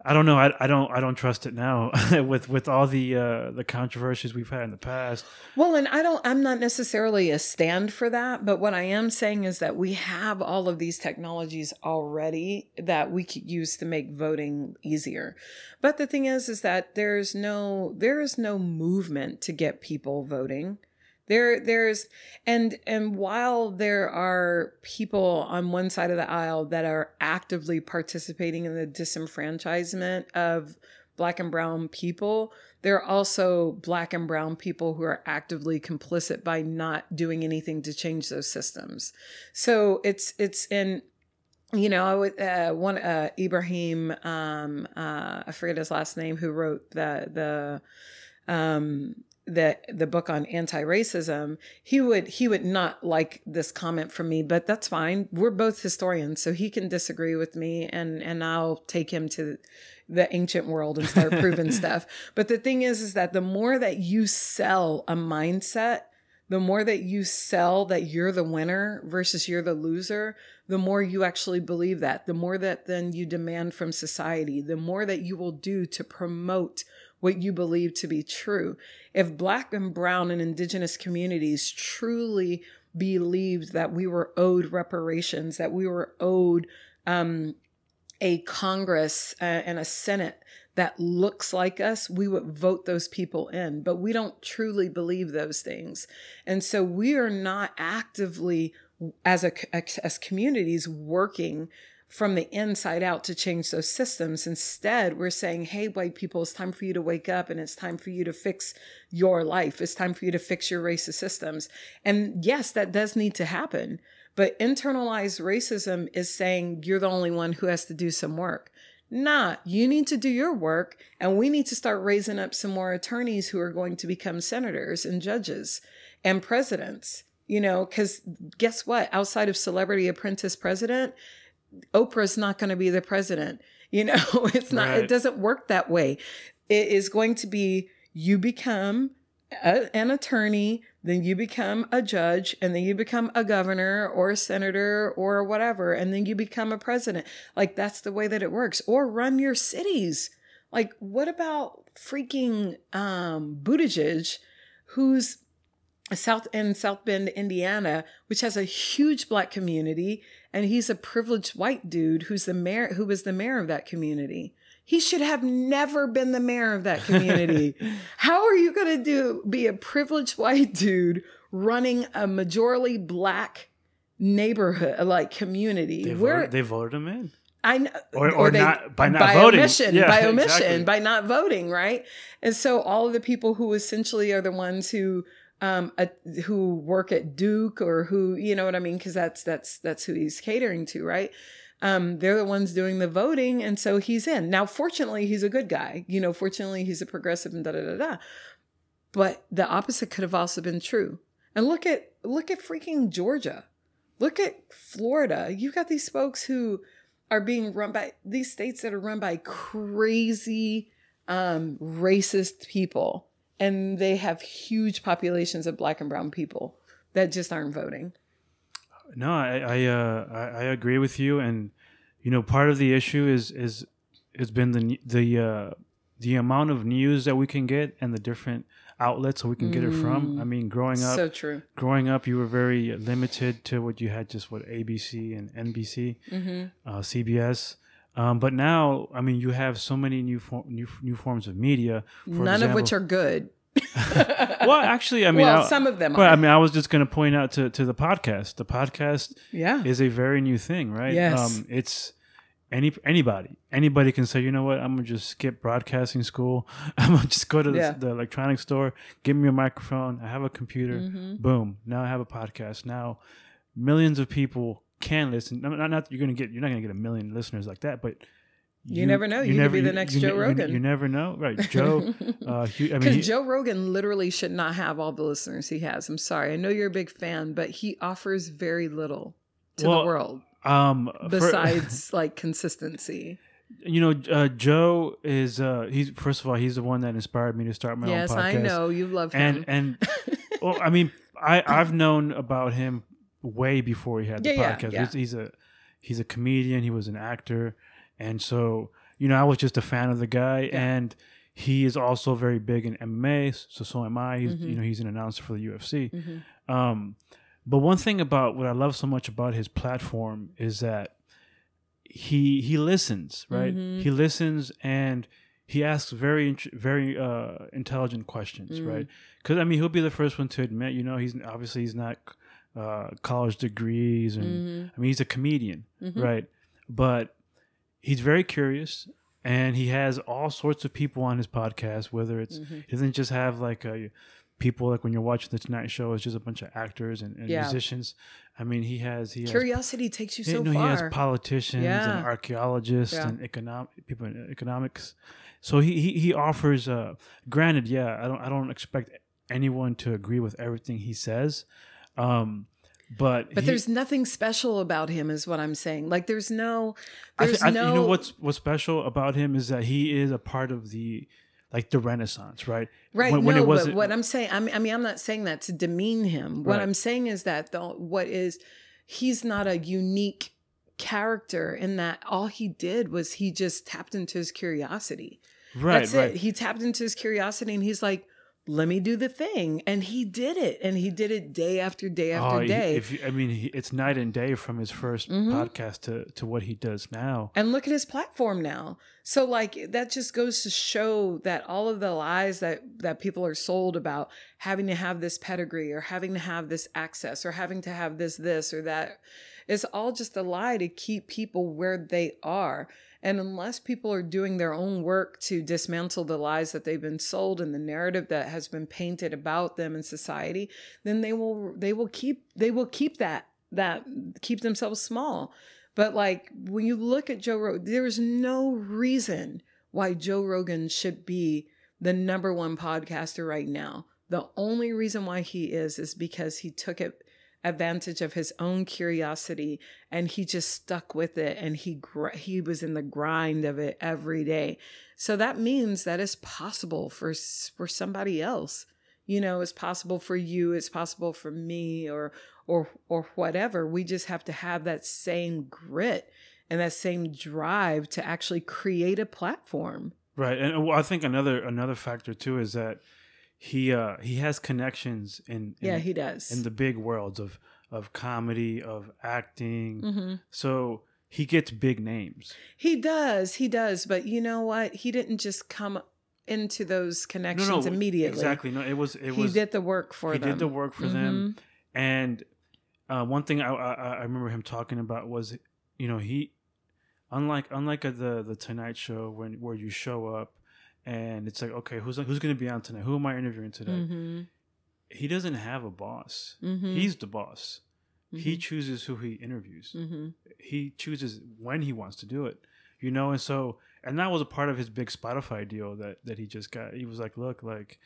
I don't know. I, I don't I don't trust it now with with all the uh, the controversies we've had in the past. Well, and I don't, I'm not necessarily a stand for that, but what I am saying is that we have all of these technologies already that we could use to make voting easier. But the thing is, is that there's no, there is no movement to get people voting. There, there's, and, and while there are people on one side of the aisle that are actively participating in the disenfranchisement of black and brown people, there are also black and brown people who are actively complicit by not doing anything to change those systems. So it's it's in you know I would uh, one uh, Ibrahim um, uh, I forget his last name who wrote the the um, the the book on anti-racism he would he would not like this comment from me but that's fine. We're both historians so he can disagree with me and and I'll take him to the ancient world and start proving stuff. But the thing is is that the more that you sell a mindset the more that you sell that you're the winner versus you're the loser, the more you actually believe that, the more that then you demand from society, the more that you will do to promote what you believe to be true. If Black and Brown and Indigenous communities truly believed that we were owed reparations, that we were owed um, a Congress uh, and a Senate that looks like us, we would vote those people in. But we don't truly believe those things. And so we are not actively, as a as communities, working from the inside out to change those systems. Instead, we're saying, hey, white people, it's time for you to wake up and it's time for you to fix your life. It's time for you to fix your racist systems. And yes, that does need to happen. But internalized racism is saying you're the only one who has to do some work. Nah, you need to do your work, and we need to start raising up some more attorneys who are going to become senators and judges and presidents. You know, because guess what? Outside of celebrity apprentice president, Oprah's not going to be the president. You know, it's not, Right. it doesn't work that way. It is going to be you become a, an attorney, then you become a judge, and then you become a governor or a senator or whatever, and then you become a president. Like that's the way that it works. Or run your cities. Like, what about freaking um, Buttigieg, who's South in South Bend, Indiana, which has a huge black community, and he's a privileged white dude who's the mayor, who was the mayor of that community. He should have never been the mayor of that community. How are you going to do be a privileged white dude running a majorly black neighborhood like community? They Where voted, they voted him in. I know, Or- or not- by not by voting. omission, Yeah, by omission, exactly. by not voting, right? And so all of the people who essentially are the ones who um uh, who work at Duke or who you know what I mean because that's that's that's who he's catering to, right? Um, they're the ones doing the voting, and so he's in. Now, fortunately, he's a good guy. You know, fortunately, he's a progressive and da da da da. But the opposite could have also been true. And look at look at freaking Georgia. Look at Florida. You've got these folks who are being run by these states that are run by crazy um, racist people, and they have huge populations of black and brown people that just aren't voting. No, I I, uh, I I agree with you, and you know, part of the issue is is has been the the uh, the amount of news that we can get and the different outlets that we can get it from. I mean, growing up, So true. growing up, you were very limited to what you had, just what ABC and NBC, Mm-hmm. uh, CBS. Um, but now, I mean, you have so many new for, new new forms of media. For None of which are good. well, actually, I mean, well, I, some of them but are. I mean, I was just going to point out to to the podcast. The podcast yeah. is a very new thing, right? Yes. Um, it's any anybody anybody can say, you know what, I'm gonna just skip broadcasting school. I'm gonna just go to the, Yeah. the electronic store, give me a microphone. I have a computer. Mm-hmm. Boom. Now I have a podcast. Now millions of people can listen. Not, not, not you're gonna get you're not gonna get a million listeners like that, but You never know. You could be the next you Joe you- Rogan. You, never know, right? Joe. uh, I mean, Because he- Joe Rogan literally should not have all the listeners he has. I'm sorry. I know you're a big fan, but he offers very little to Well, the world um, for- besides like consistency. you know, uh, Joe is uh, he's first of all he's the one that inspired me to start my yes, own podcast. I know you love and him. and well, I mean, I I've known about him way before he had the Yeah, yeah, podcast. yeah. He's, he's a he's a comedian. He was an actor, and so you know, I was just a fan of the guy, Yeah. and he is also very big in MMA. So so am I. He's Mhm. you know he's an announcer for the UFC. Mhm. Um, but one thing about what I love so much about his platform is that he he listens, right? Mhm. He listens and he asks very very uh, intelligent questions, Mm. right? Because I mean, he'll be the first one to admit, you know, he's obviously he's not uh, college degrees, and Mhm. I mean, he's a comedian, Mhm. right? But he's very curious. And he has all sorts of people on his podcast. Whether it's Mhm. he doesn't just have like a people like when you're watching the Tonight Show, it's just a bunch of actors and, and Yeah. musicians. I mean, he has he has Curiosity takes you so no, far. he has politicians Yeah. and archaeologists Yeah. and economic people in economics. So he he, he offers. Uh, granted, yeah, I don't I don't expect anyone to agree with everything he says, um, but but he- there's nothing special about him, is what I'm saying. Like there's no, I there's I- no. you know what's what's special about him is that he is a part of the like the Renaissance, right? Right. When, when no, it wasn't, but what I'm saying, I mean, I mean, I'm not saying that to demean him. What Right. I'm saying is that the what is, he's not a unique character in that all he did was he just tapped into his curiosity. right, That's right. it. He tapped into his curiosity and he's like, let me do the thing. And he did it. And he did it day after day after Oh, day. If you, I mean, he, it's night and day from his 1st Mhm. podcast to to what he does now. and look at his platform now so like that just goes to show that all of the lies that that people are sold about having to have this pedigree or having to have this access or having to have this this or that is all just a lie to keep people where they are and unless people are doing their own work to dismantle the lies that they've been sold and the narrative that has been painted about them in society then they will they will keep they will keep that that keep themselves small but like when you look at Joe Rogan, there is no reason why Joe Rogan should be the number one podcaster right now. The only reason why he is is because he took it advantage of his own curiosity and he just stuck with it and he gr- he was in the grind of it every day. So that means that it's possible for for somebody else. You know, it's possible for you, it's possible for me or or or whatever. We just have to have that same grit and that same drive to actually create a platform. Right, and I think another another factor too is that he uh he has connections in, in Yeah, he does. in the big worlds of of comedy of acting. hmm So he gets big names. He does, he does. But you know what? He didn't just come into those connections immediately. Exactly. No, it was it he was did the work for he them. did the work for them. And uh, one thing I, I I remember him talking about was, you know, he unlike unlike the the Tonight Show when where you show up and it's like, okay, who's who's going to be on tonight? Who am I interviewing today? hmm He doesn't have a boss. hmm He's the boss. He Mm-hmm. chooses who he interviews. hmm He chooses when he wants to do it. You know, and so and that was a part of his big Spotify deal that that he just got. He was like, look, like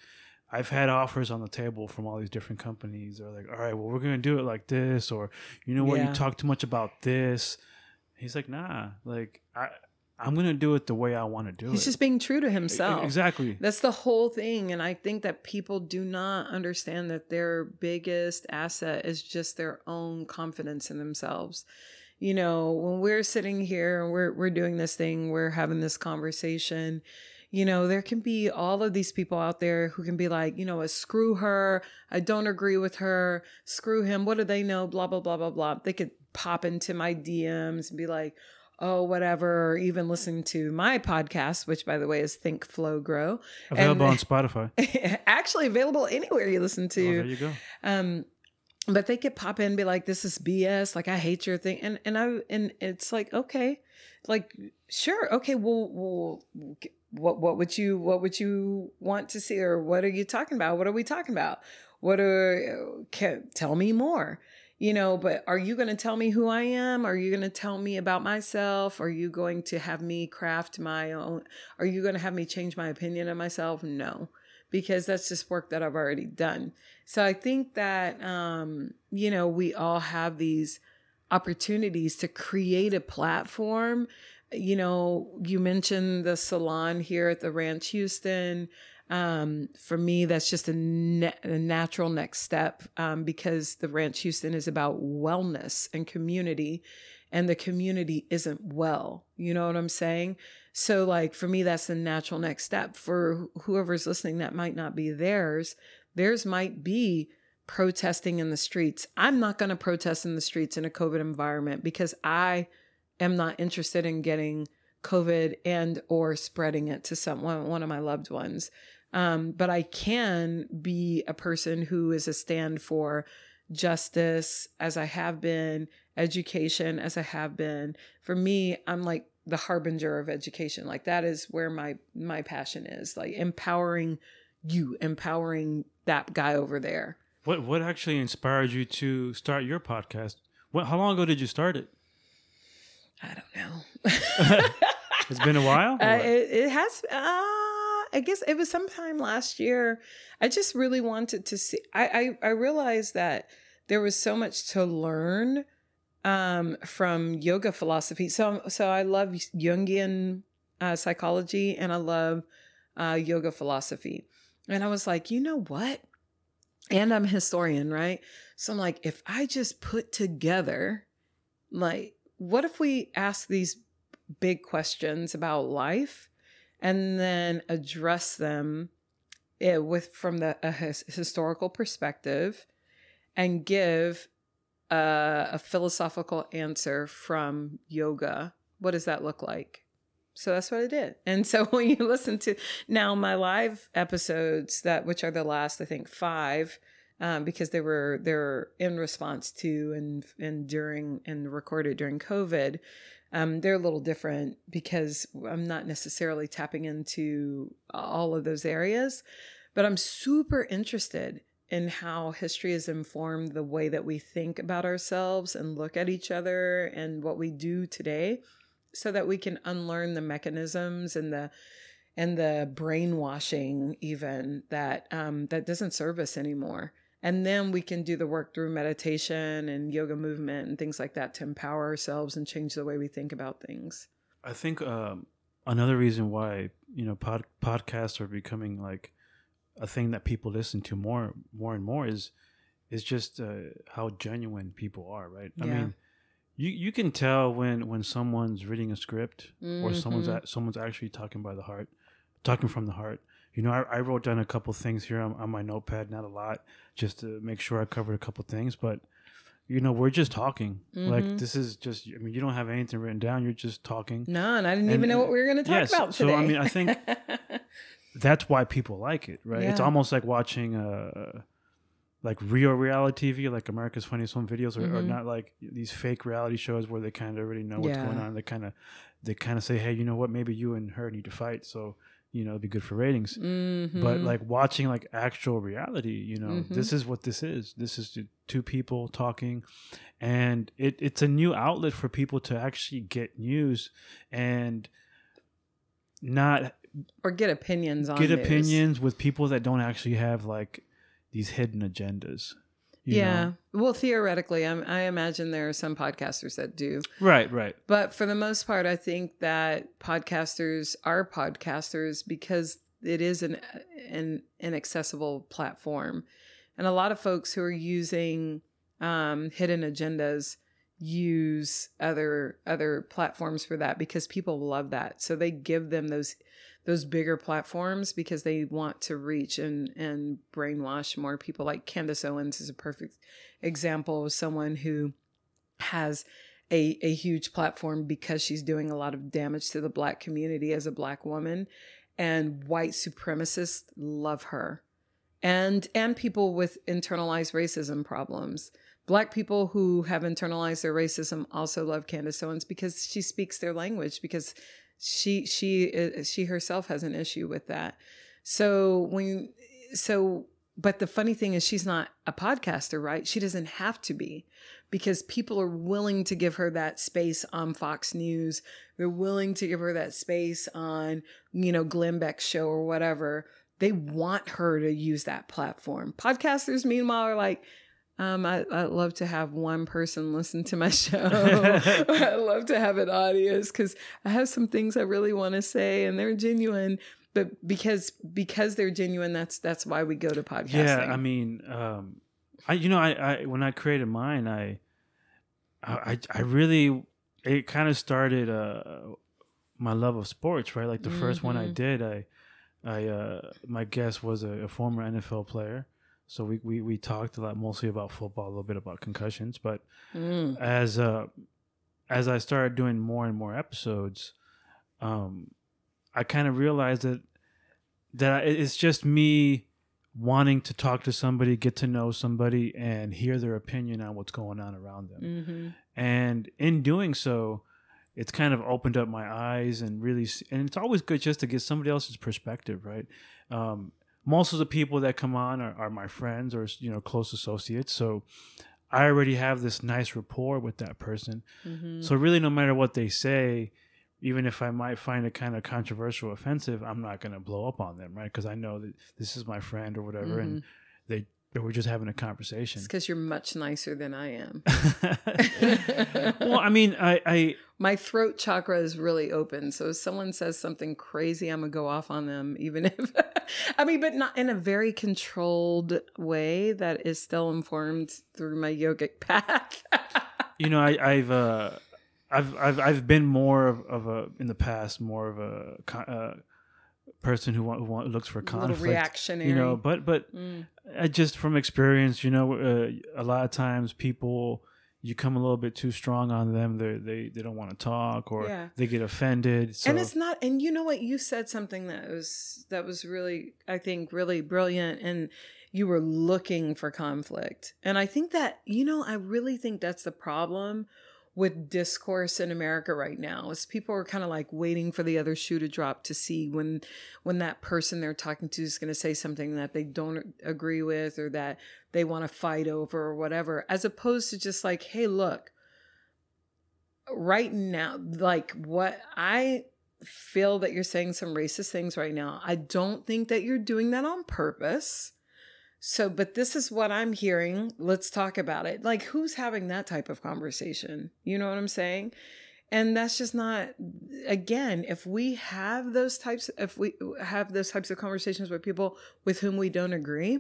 I've had offers on the table from all these different companies. They're like, all right, well, we're gonna do it like this, or you know what, Yeah. you talk too much about this. He's like, nah, like I I'm gonna do it the way I want to do He's it. He's just being true to himself. Exactly. That's the whole thing. And I think that people do not understand that their biggest asset is just their own confidence in themselves. You know, when we're sitting here and we're we're doing this thing, we're having this conversation, you know, there can be all of these people out there who can be like, you know, what, screw her, I don't agree with her, screw him, what do they know? Blah blah blah blah blah. They could pop into my DMs and be like, oh, whatever, or even listen to my podcast, which by the way is Think Flow Grow. Available and- on Spotify. actually available anywhere you listen Oh, to. there you go. um, but they could pop in and be like, "This is BS. Like, I hate your thing." And and I and it's like, okay, like sure, okay. Well, well, what what would you what would you want to see, or what are you talking about? What are we talking about? What are can, tell me more? You know, but are you going to tell me who I am? Are you going to tell me about myself? Are you going to have me craft my own? Are you going to have me change my opinion of myself? No, because that's just work that I've already done. So I think that, um, you know, we all have these opportunities to create a platform. You know, you mentioned the salon here at the Ranch Houston. Um, for me, that's just a, na- a natural next step um, because the Ranch Houston is about wellness and community, and the community isn't well. You know what I'm saying? So, like, for me, that's the natural next step. For wh- whoever's listening, that might not be theirs. Theirs might be protesting in the streets. I'm not going to protest in the streets in a COVID environment because I am not interested in getting COVID and or spreading it to someone, one of my loved ones. Um, but I can be a person who is a stand for justice, as I have been, education, as I have been. For me, I'm like the harbinger of education. Like that is where my my passion is. Like empowering you, empowering that guy over there. What what actually inspired you to start your podcast? What, how long ago did you start it? I don't know. It's been a while. Uh, it, it has. Uh, I guess it was sometime last year. I just really wanted to see. I I, I realized that there was so much to learn um, from yoga philosophy. So so I love Jungian uh, psychology and I love uh, yoga philosophy. And I was like, you know what? And I'm a historian, right? So I'm like, if I just put together, like, what if we ask these big questions about life and then address them eh, with from the a his, historical perspective and give a, a philosophical answer from yoga. What does that look like? So that's what i did. And so when you listen to now my live episodes that which are the last i think five um, because they were they're in response to and and during and recorded during covid um, they're a little different because I'm not necessarily tapping into all of those areas, but I'm super interested in how history has informed the way that we think about ourselves and look at each other and what we do today so that we can unlearn the mechanisms and the and the brainwashing even that um, that doesn't serve us anymore and then we can do the work through meditation and yoga movement and things like that to empower ourselves and change the way we think about things I think um, another reason why you know pod, podcasts are becoming like a thing that people listen to more more and more is is just uh, how genuine people are, right? I mean, you you can tell when when someone's reading a script or someone's Mhm. a, someone's actually talking by the heart, talking from the heart. You know, I, I wrote down a couple things here on, on my notepad, not a lot, just to make sure I covered a couple things, but. You know, we're just talking. Like Mhm. this is just. I mean, you don't have anything written down. You're just talking. no and i didn't And- even know what we were going to talk yes, about so, I mean, I think- that's why people like it, right? It's almost like watching uh like real reality TV, like America's Funniest Home Videos, or, or Mhm. not like these fake reality shows where they kind of already know what's Yeah. going on. They kind of they kind of say, hey, you know what? Maybe you and her need to fight, so you know it'd be good for ratings. Mhm. But like watching like actual reality, you know, Mhm. this is what this is. This is two people talking, and it it's a new outlet for people to actually get news and not or get opinions on get news. opinions with people that don't actually have like these hidden agendas. Yeah. know? Well, theoretically, I'm, I imagine there are some podcasters that do. Right, right. But for the most part, I think that podcasters are podcasters because it is an an inaccessible platform, and a lot of folks who are using um, hidden agendas use other other platforms for that because people love that. So they give them those those bigger platforms because they want to reach and and brainwash more people. Like Candace Owens is a perfect example of someone who has a, a huge platform because she's doing a lot of damage to the black community as a black woman. And white supremacists love her. And and people with internalized racism problems. Black people who have internalized their racism also love candace owens because she speaks their language because she she uh, she herself has an issue with that so when so but the funny thing is she's not a podcaster right she doesn't have to be because people are willing to give her that space on Fox News. They're willing to give her that space on, you know, Glenn Beck's show or whatever. They want her to use that platform. Podcasters, meanwhile, are like, um, I, I'd love to have one person listen to my show. I'd love to have an audience because I have some things I really want to say and they're genuine. But because because they're genuine, that's that's why we go to podcasting. Yeah, I mean, um, I you know, I, I when I created mine, I I I really it kind of started uh my love of sports, right? Like the first one I Mhm. did, I I uh my guest was a, a former NFL player. So we, we we talked a lot mostly about football, a little bit about concussions, but Mm. as uh as I started doing more and more episodes, um, I kind of realized that that it- it's just me wanting to talk to somebody, get to know somebody, and hear their opinion on what's going on around them. hmm And in doing so, it's kind of opened up my eyes and really, and it's always good just to get somebody else's perspective, right? Um, most of the people that come on are, are my friends or you know close associates, so I already have this nice rapport with that person. hmm So really, no matter what they say, even if I might find it kind of controversial, offensive, I'm not going to blow up on them, right? Because I know that this is my friend or whatever, and they were just having a conversation. It's because you're much nicer than I am. well, I mean, I, I My throat chakra is really open. So if someone says something crazy, I'm going to go off on them, even if, I mean, but not in a very controlled way that is still informed through my yogic path. you know, I, I've uh, I've I've I've been more of, of a in the past more of a uh, person who, want, who want, looks for a little conflict. reactionary. You know, but but Mm. I just from experience, you know, uh, a lot of times people you come a little bit too strong on them. They they they don't want to talk or Yeah. they get offended. So and it's not and you know what you said something that was that was really i think really brilliant and you were looking for conflict and i think that you know i really think that's the problem with discourse in america right now is people are kind of like waiting for the other shoe to drop to see when when that person they're talking to is going to say something that they don't agree with or that they want to fight over or whatever as opposed to just like hey look right now like what i feel that you're saying some racist things right now i don't think that you're doing that on purpose so but this is what i'm hearing let's talk about it. Like who's having that type of conversation? You know what i'm saying? And that's just not again if we have those types if we have those types of conversations with people with whom we don't agree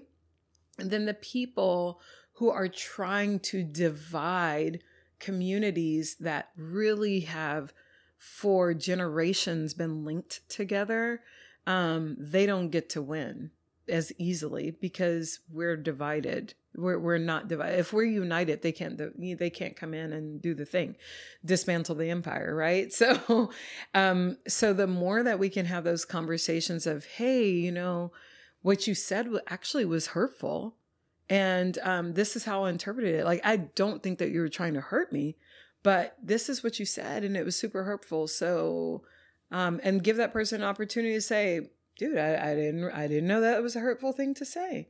then the people who are trying to divide communities that really have for generations been linked together um, they don't get to win as easily because we're divided we're, we're not divided if we're united they can't they can't come in and do the thing dismantle the empire right so um so the more that we can have those conversations of hey you know what you said actually was hurtful and um, this is how I interpreted it. Like, I don't think that you were trying to hurt me, but this is what you said, and it was super hurtful. So, um, and give that person an opportunity to say, "Dude, I, I didn't, I didn't know that was a hurtful thing to say."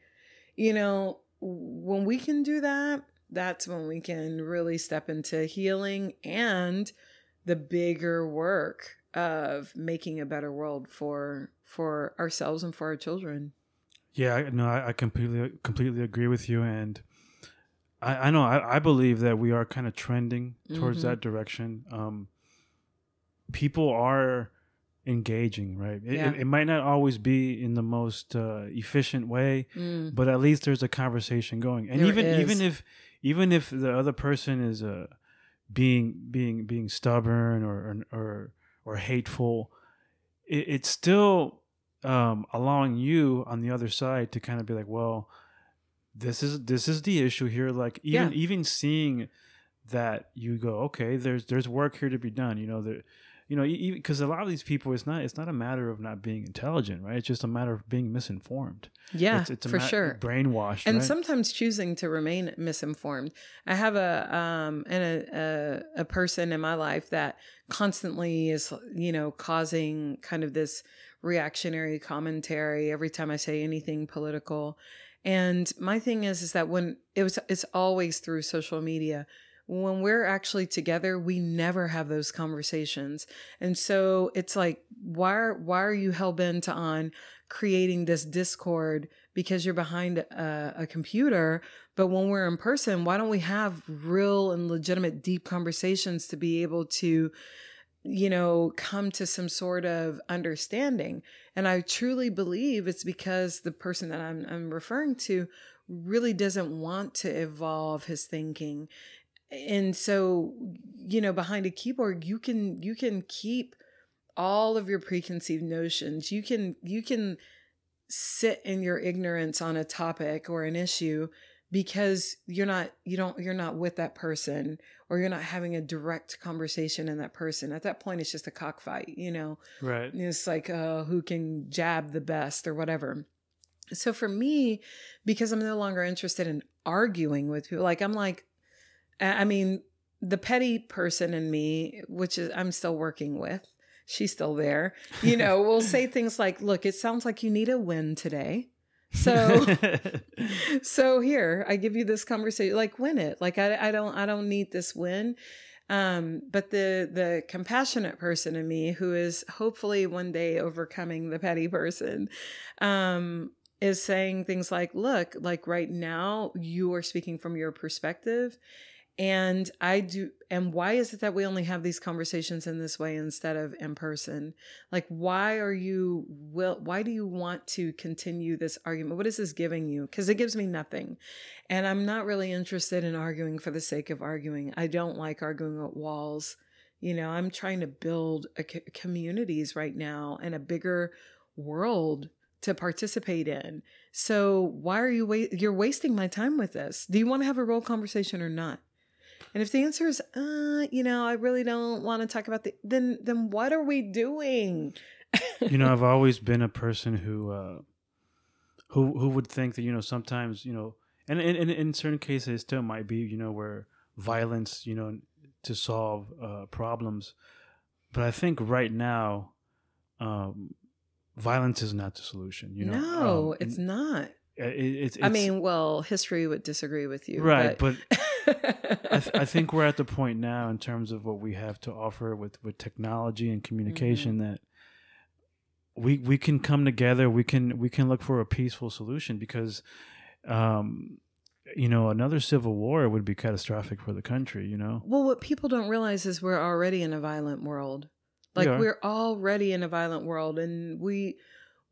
You know, when we can do that, that's when we can really step into healing and the bigger work of making a better world for for ourselves and for our children. Yeah, I- no, I, I completely completely agree with you, and I, I know I, I believe that we are kind of trending towards Mhm. that direction. Um, people are engaging, right? It, Yeah. it, it might not always be in the most uh, efficient way, Mm. but at least there's a conversation going. And There even is. even if even if the other person is uh, being being being stubborn or or or, or hateful, it, it's still um, allowing you on the other side to kind of be like, well, this is this is the issue here. Like even Yeah. even seeing that you go, okay, there's there's work here to be done. You know that. You know, even because a lot of these people, it's not it's not a matter of not being intelligent, right? It's just a matter of being misinformed. Yeah, it's, it's a for ma- sure. brainwashed, and right? sometimes choosing to remain misinformed. I have a um and a, a a person in my life that constantly is you know causing kind of this reactionary commentary every time I say anything political. And my thing is is that when it was it's always through social media. When we're actually together, we never have those conversations. And so it's like why are, why are you hell bent on creating this discord because you're behind a, a computer. But when we're in person, why don't we have real and legitimate, deep conversations to be able to, you know, come to some sort of understanding? And I truly believe it's because the person that I'm, I'm referring to really doesn't want to evolve his thinking. And so, you know, behind a keyboard, you can you can keep all of your preconceived notions. You can you can sit in your ignorance on a topic or an issue because you're not you don't you're not with that person or you're not having a direct conversation in that person at that point it's just a cockfight you know right. it's like uh who can jab the best or whatever so for me because i'm no longer interested in arguing with people like i'm like i mean the petty person in me which is i'm still working with she's still there you know will say things like look it sounds like you need a win today. So so here i give you this conversation like win it. Like i, I don't i don't need this win. Um but the the compassionate person in me who is hopefully one day overcoming the petty person um is saying things like look like right now you are speaking from your perspective and i do and why is it that we only have these conversations in this way instead of in person? Like why are you will why do you want to continue this argument? What is this giving you? Because it gives me nothing. And i'm not really interested in arguing for the sake of arguing. I don't like arguing at walls. You know i'm trying to build a co- communities right now and a bigger world to participate in. So why are you wa- you're wasting my time with this? Do you want to have a real conversation or not and if the answer is, uh, you know, I really don't want to talk about the, then then what are we doing? you know, I've always been a person who, uh, who, who would think that you know sometimes you know, and in in, in certain cases it still might be you know where violence you know to solve uh, problems, but I think right now, um, violence is not the solution. You know, no, Um, it's not. it, it's, I mean, well, history would disagree with you, right, but. but, I, th- I think we're at the point now in terms of what we have to offer with, with technology and communication Mm-hmm. that we we can come together we can we can look for a peaceful solution because um you know another civil war would be catastrophic for the country you know well, what people don't realize is we're already in a violent world. We Like are. we're already in a violent world, and we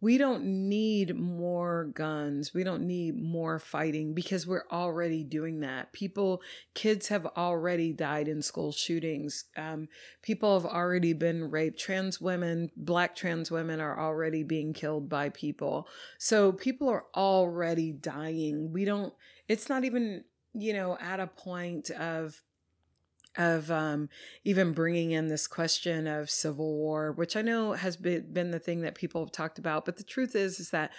we don't need more guns. We don't need more fighting because we're already doing that. People, kids have already died in school shootings. Um, people have already been raped. Trans women, black trans women are already being killed by people. So people are already dying. We don't, it's not even, you know, at a point of, of um, even bringing in this question of civil war, which I know has been, been the thing that people have talked about. But the truth is, is that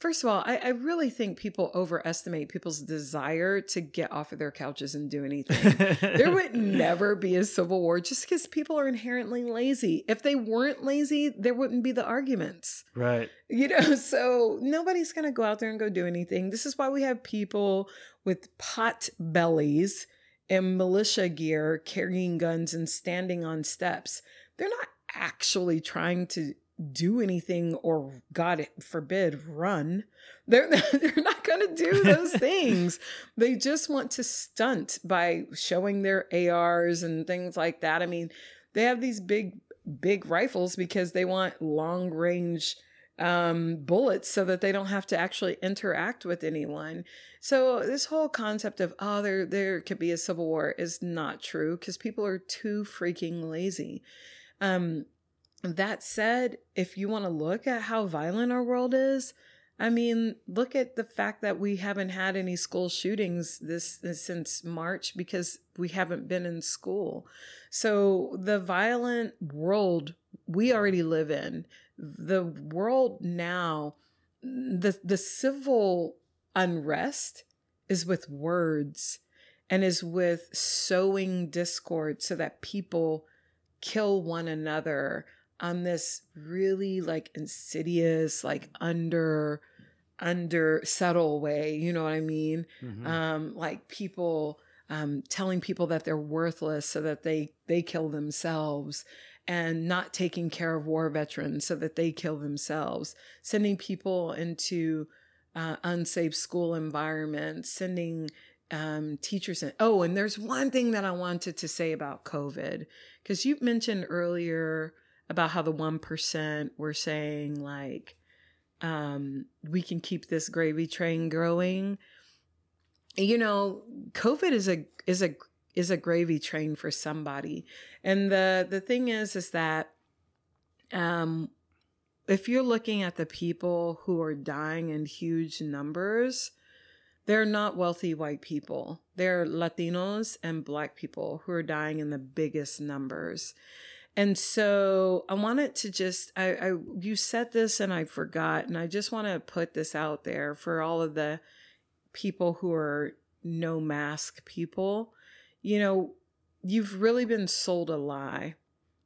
first of all, I, I really think people overestimate people's desire to get off of their couches and do anything. there would never be a civil war just because people are inherently lazy. If they weren't lazy, there wouldn't be the arguments. right You know, so nobody's going to go out there and go do anything. This is why we have people with pot bellies and militia gear carrying guns and standing on steps. They're not actually trying to do anything or god forbid run. They're they're not going to do those things. They just want to stunt by showing their ARs and things like that. I mean they have these big big rifles because they want long range um, bullets so that they don't have to actually interact with anyone. So this whole concept of oh there there could be a civil war is not true because people are too freaking lazy. Um, that said, if you want to look at how violent our world is, I mean, look at the fact that we haven't had any school shootings this, this, since March because we haven't been in school. So the violent world we already live in, the world now, the the civil unrest is with words and is with sowing discord so that people kill one another on this really like insidious like under under subtle way you know what i mean mm-hmm. um like people um telling people that they're worthless so that they they kill themselves and not taking care of war veterans so that they kill themselves sending people into uh, unsafe school environments sending um, teachers in. Oh, and there's one thing that I wanted to say about COVID because you mentioned earlier about how the 1% were saying like um, we can keep this gravy train growing you know covid is a is a is a gravy train for somebody. And the the thing is is that um if you're looking at the people who are dying in huge numbers they're not wealthy white people. They're latinos and black people who are dying in the biggest numbers. And so I wanted to just I, I you said this and I forgot and I just want to put this out there for all of the people who are no mask people. You know, you've really been sold a lie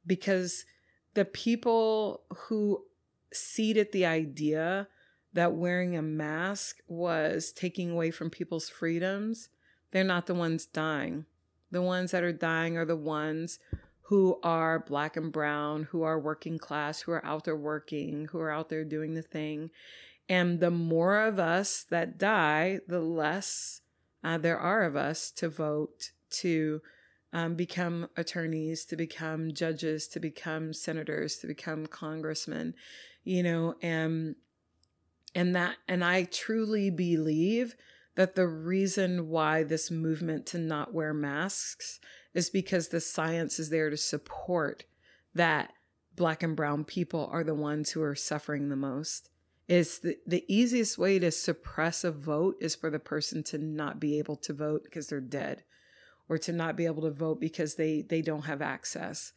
because the people who seeded the idea that wearing a mask was taking away from people's freedoms, they're not the ones dying. The ones that are dying are the ones who are black and brown, who are working class, who are out there working, who are out there doing the thing. And the more of us that die, the less uh, there are of us to vote, to um, become attorneys, to become judges, to become senators, to become congressmen, you know, and and that and I truly believe that the reason why this movement to not wear masks is because the science is there to support that black and brown people are the ones who are suffering the most. Is the, the easiest way to suppress a vote is for the person to not be able to vote because they're dead or to not be able to vote because they they don't have access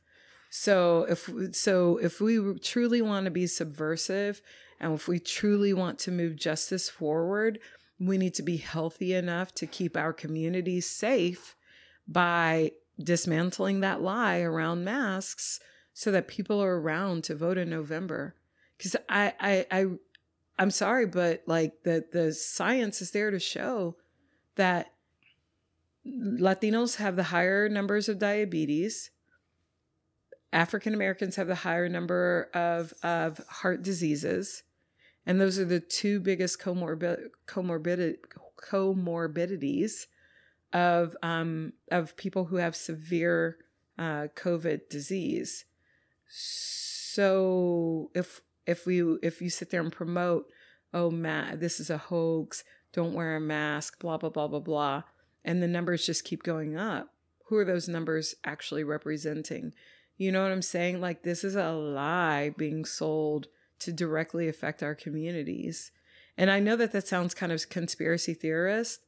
so if so if we truly want to be subversive and if we truly want to move justice forward we need to be healthy enough to keep our communities safe by dismantling that lie around masks so that people are around to vote in November. Because I, I, I, I'm sorry, but like the the science is there to show that Latinos have the higher numbers of diabetes. African Americans have the higher number of, of heart diseases. And those are the two biggest comorbid, comorbid, comorbidities of um, of people who have severe uh, COVID disease. So if if we if you sit there and promote, oh Matt, this is a hoax, don't wear a mask, blah blah blah blah blah, and the numbers just keep going up. Who are those numbers actually representing? You know what I'm saying? Like this is a lie being sold to directly affect our communities. And I know that that sounds kind of conspiracy theorist,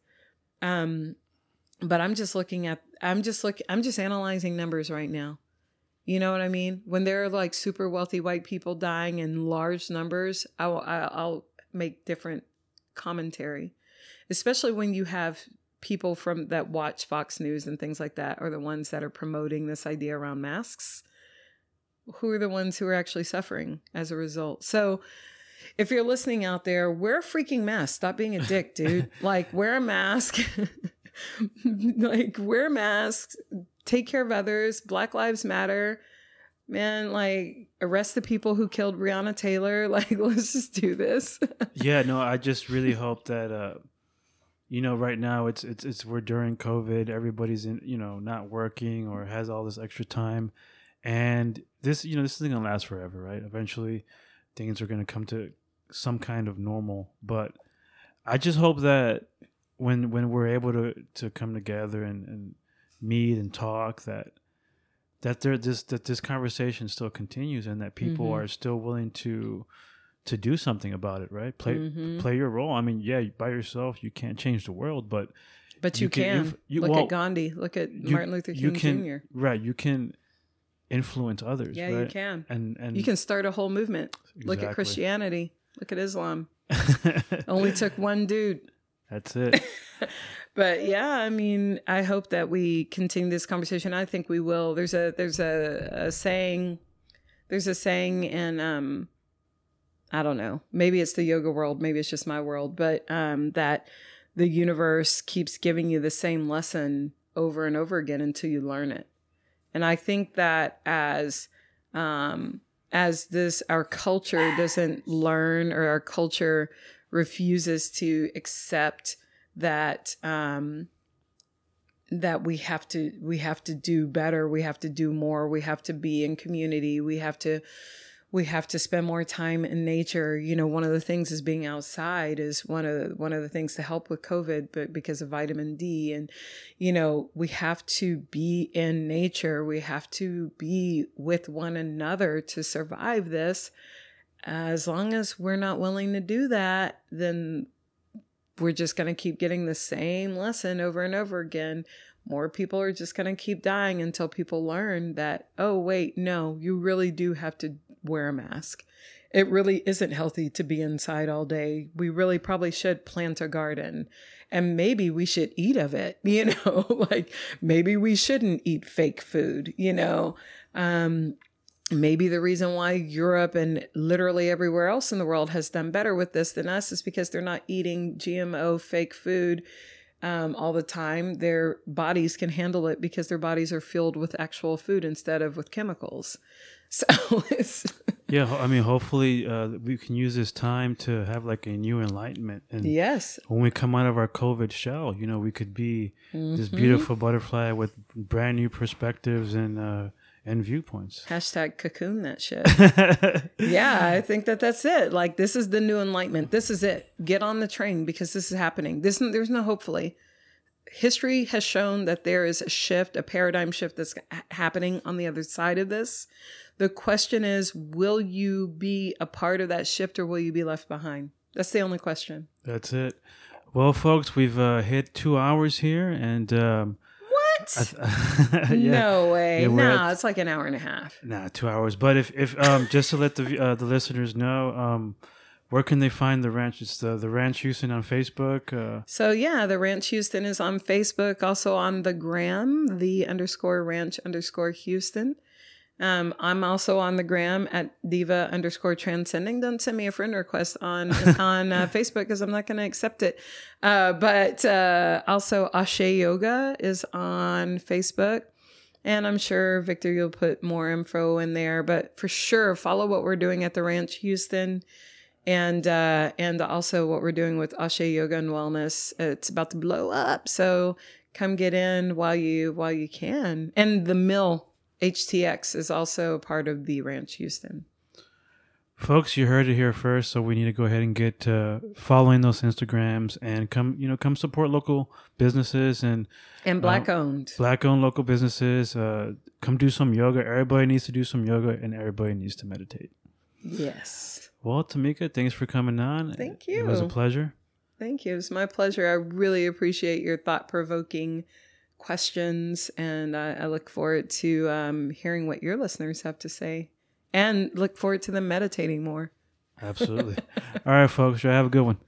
um, but I'm just looking at I'm just looking, I'm just analyzing numbers right now. You know what I mean? When there are like super wealthy white people dying in large numbers, I'll I'll make different commentary, especially when you have people from that watch Fox News and things like that are the ones that are promoting this idea around masks. Who are the ones who are actually suffering as a result? So if you're listening out there, wear a freaking mask. Stop being a dick, dude. like wear a mask. like wear masks, take care of others, Black Lives Matter, man, like arrest the people who killed Breonna Taylor. Like, let's just do this. yeah, no, I just really hope that uh you know, right now it's it's it's we're during COVID, everybody's in, you know, not working or has all this extra time. And this, you know, this isn't gonna last forever, right? Eventually things are gonna come to some kind of normal. But I just hope that when when we're able to to come together and, and meet and talk that that there this that this conversation still continues and that people Mhm. are still willing to to do something about it right play Mhm. play your role i mean yeah by yourself you can't change the world but But you, You can- can. you- Look well, at Gandhi. Look at you- Martin Luther you King can Jr. right you can influence others Yeah, right? you can. and and You can start a whole movement. Look at Christianity. Look at Islam. Only took one dude. that's it But yeah, I mean, I hope that we continue this conversation. I think we will. There's a there's a, a saying there's a saying in um I don't know. Maybe it's the yoga world, maybe it's just my world, but um that the universe keeps giving you the same lesson over and over again until you learn it. And I think that as um as this our culture doesn't learn or our culture refuses to accept that um that we have to we have to do better we have to do more we have to be in community we have to we have to spend more time in nature. You know one of the things is being outside is one of the, one of the things to help with covid but because of vitamin d. And you know we have to be in nature. We have to be with one another to survive this. As long as we're not willing to do that then we're just going to keep getting the same lesson over and over again. More people are just going to keep dying until people learn that, oh, wait, no, you really do have to wear a mask. It really isn't healthy to be inside all day. We really probably should plant a garden and maybe we should eat of it, you know, like maybe we shouldn't eat fake food, you know. Um, maybe the reason why Europe and literally everywhere else in the world has done better with this than us is because they're not eating GMO fake food um, all the time. Their bodies can handle it because their bodies are filled with actual food instead of with chemicals. So it's yeah i mean hopefully uh, we can use this time to have like a new enlightenment and yes, when we come out of our covid shell you know we could be this Mhm. beautiful butterfly with brand new perspectives and uh and viewpoints hashtag cocoon that shit. yeah, I think that that's it. Like this is the new enlightenment. This is it. Get on the train because this is happening. This there's no hopefully. History has shown that there is a shift, a paradigm shift that's happening on the other side of this. The question is, will you be a part of that shift or will you be left behind? That's the only question. That's it. Well, folks, we've uh, hit two hours here, and um, What? Yeah, No way. Yeah, at- it's like an hour and a half. nah, two hours. But if if um, just to let the uh, the listeners know, um, where can they find the ranch? It's the the Ranch Houston on Facebook. Uh, So yeah, the Ranch Houston is on Facebook, also on the gram, the underscore ranch underscore Houston. Um, I'm also on the gram at diva underscore transcending. Don't send me a friend request on on uh, Facebook because I'm not going to accept it. Uh, but uh, also Ashe Yoga is on Facebook. And I'm sure Victor, you'll put more info in there. But for sure, follow what we're doing at the Ranch Houston and uh, and also what we're doing with Ashe Yoga and Wellness. It's about to blow up, so come get in while you while you can. And the Mill HTX is also part of the Ranch Houston. folks, you heard it here first, so we need to go ahead and get uh, following those Instagrams and come you know come support local businesses and And black owned. black owned local businesses. Uh, come do some yoga. Everybody needs to do some yoga, and everybody needs to meditate. Yes. Well, Tamika, thanks for coming on. Thank you. It was a pleasure. Thank you. It was my pleasure. I really appreciate your thought provoking questions, and I, I look forward to um, hearing what your listeners have to say, and look forward to them meditating more. Absolutely. All right, folks. Y'all have a good one.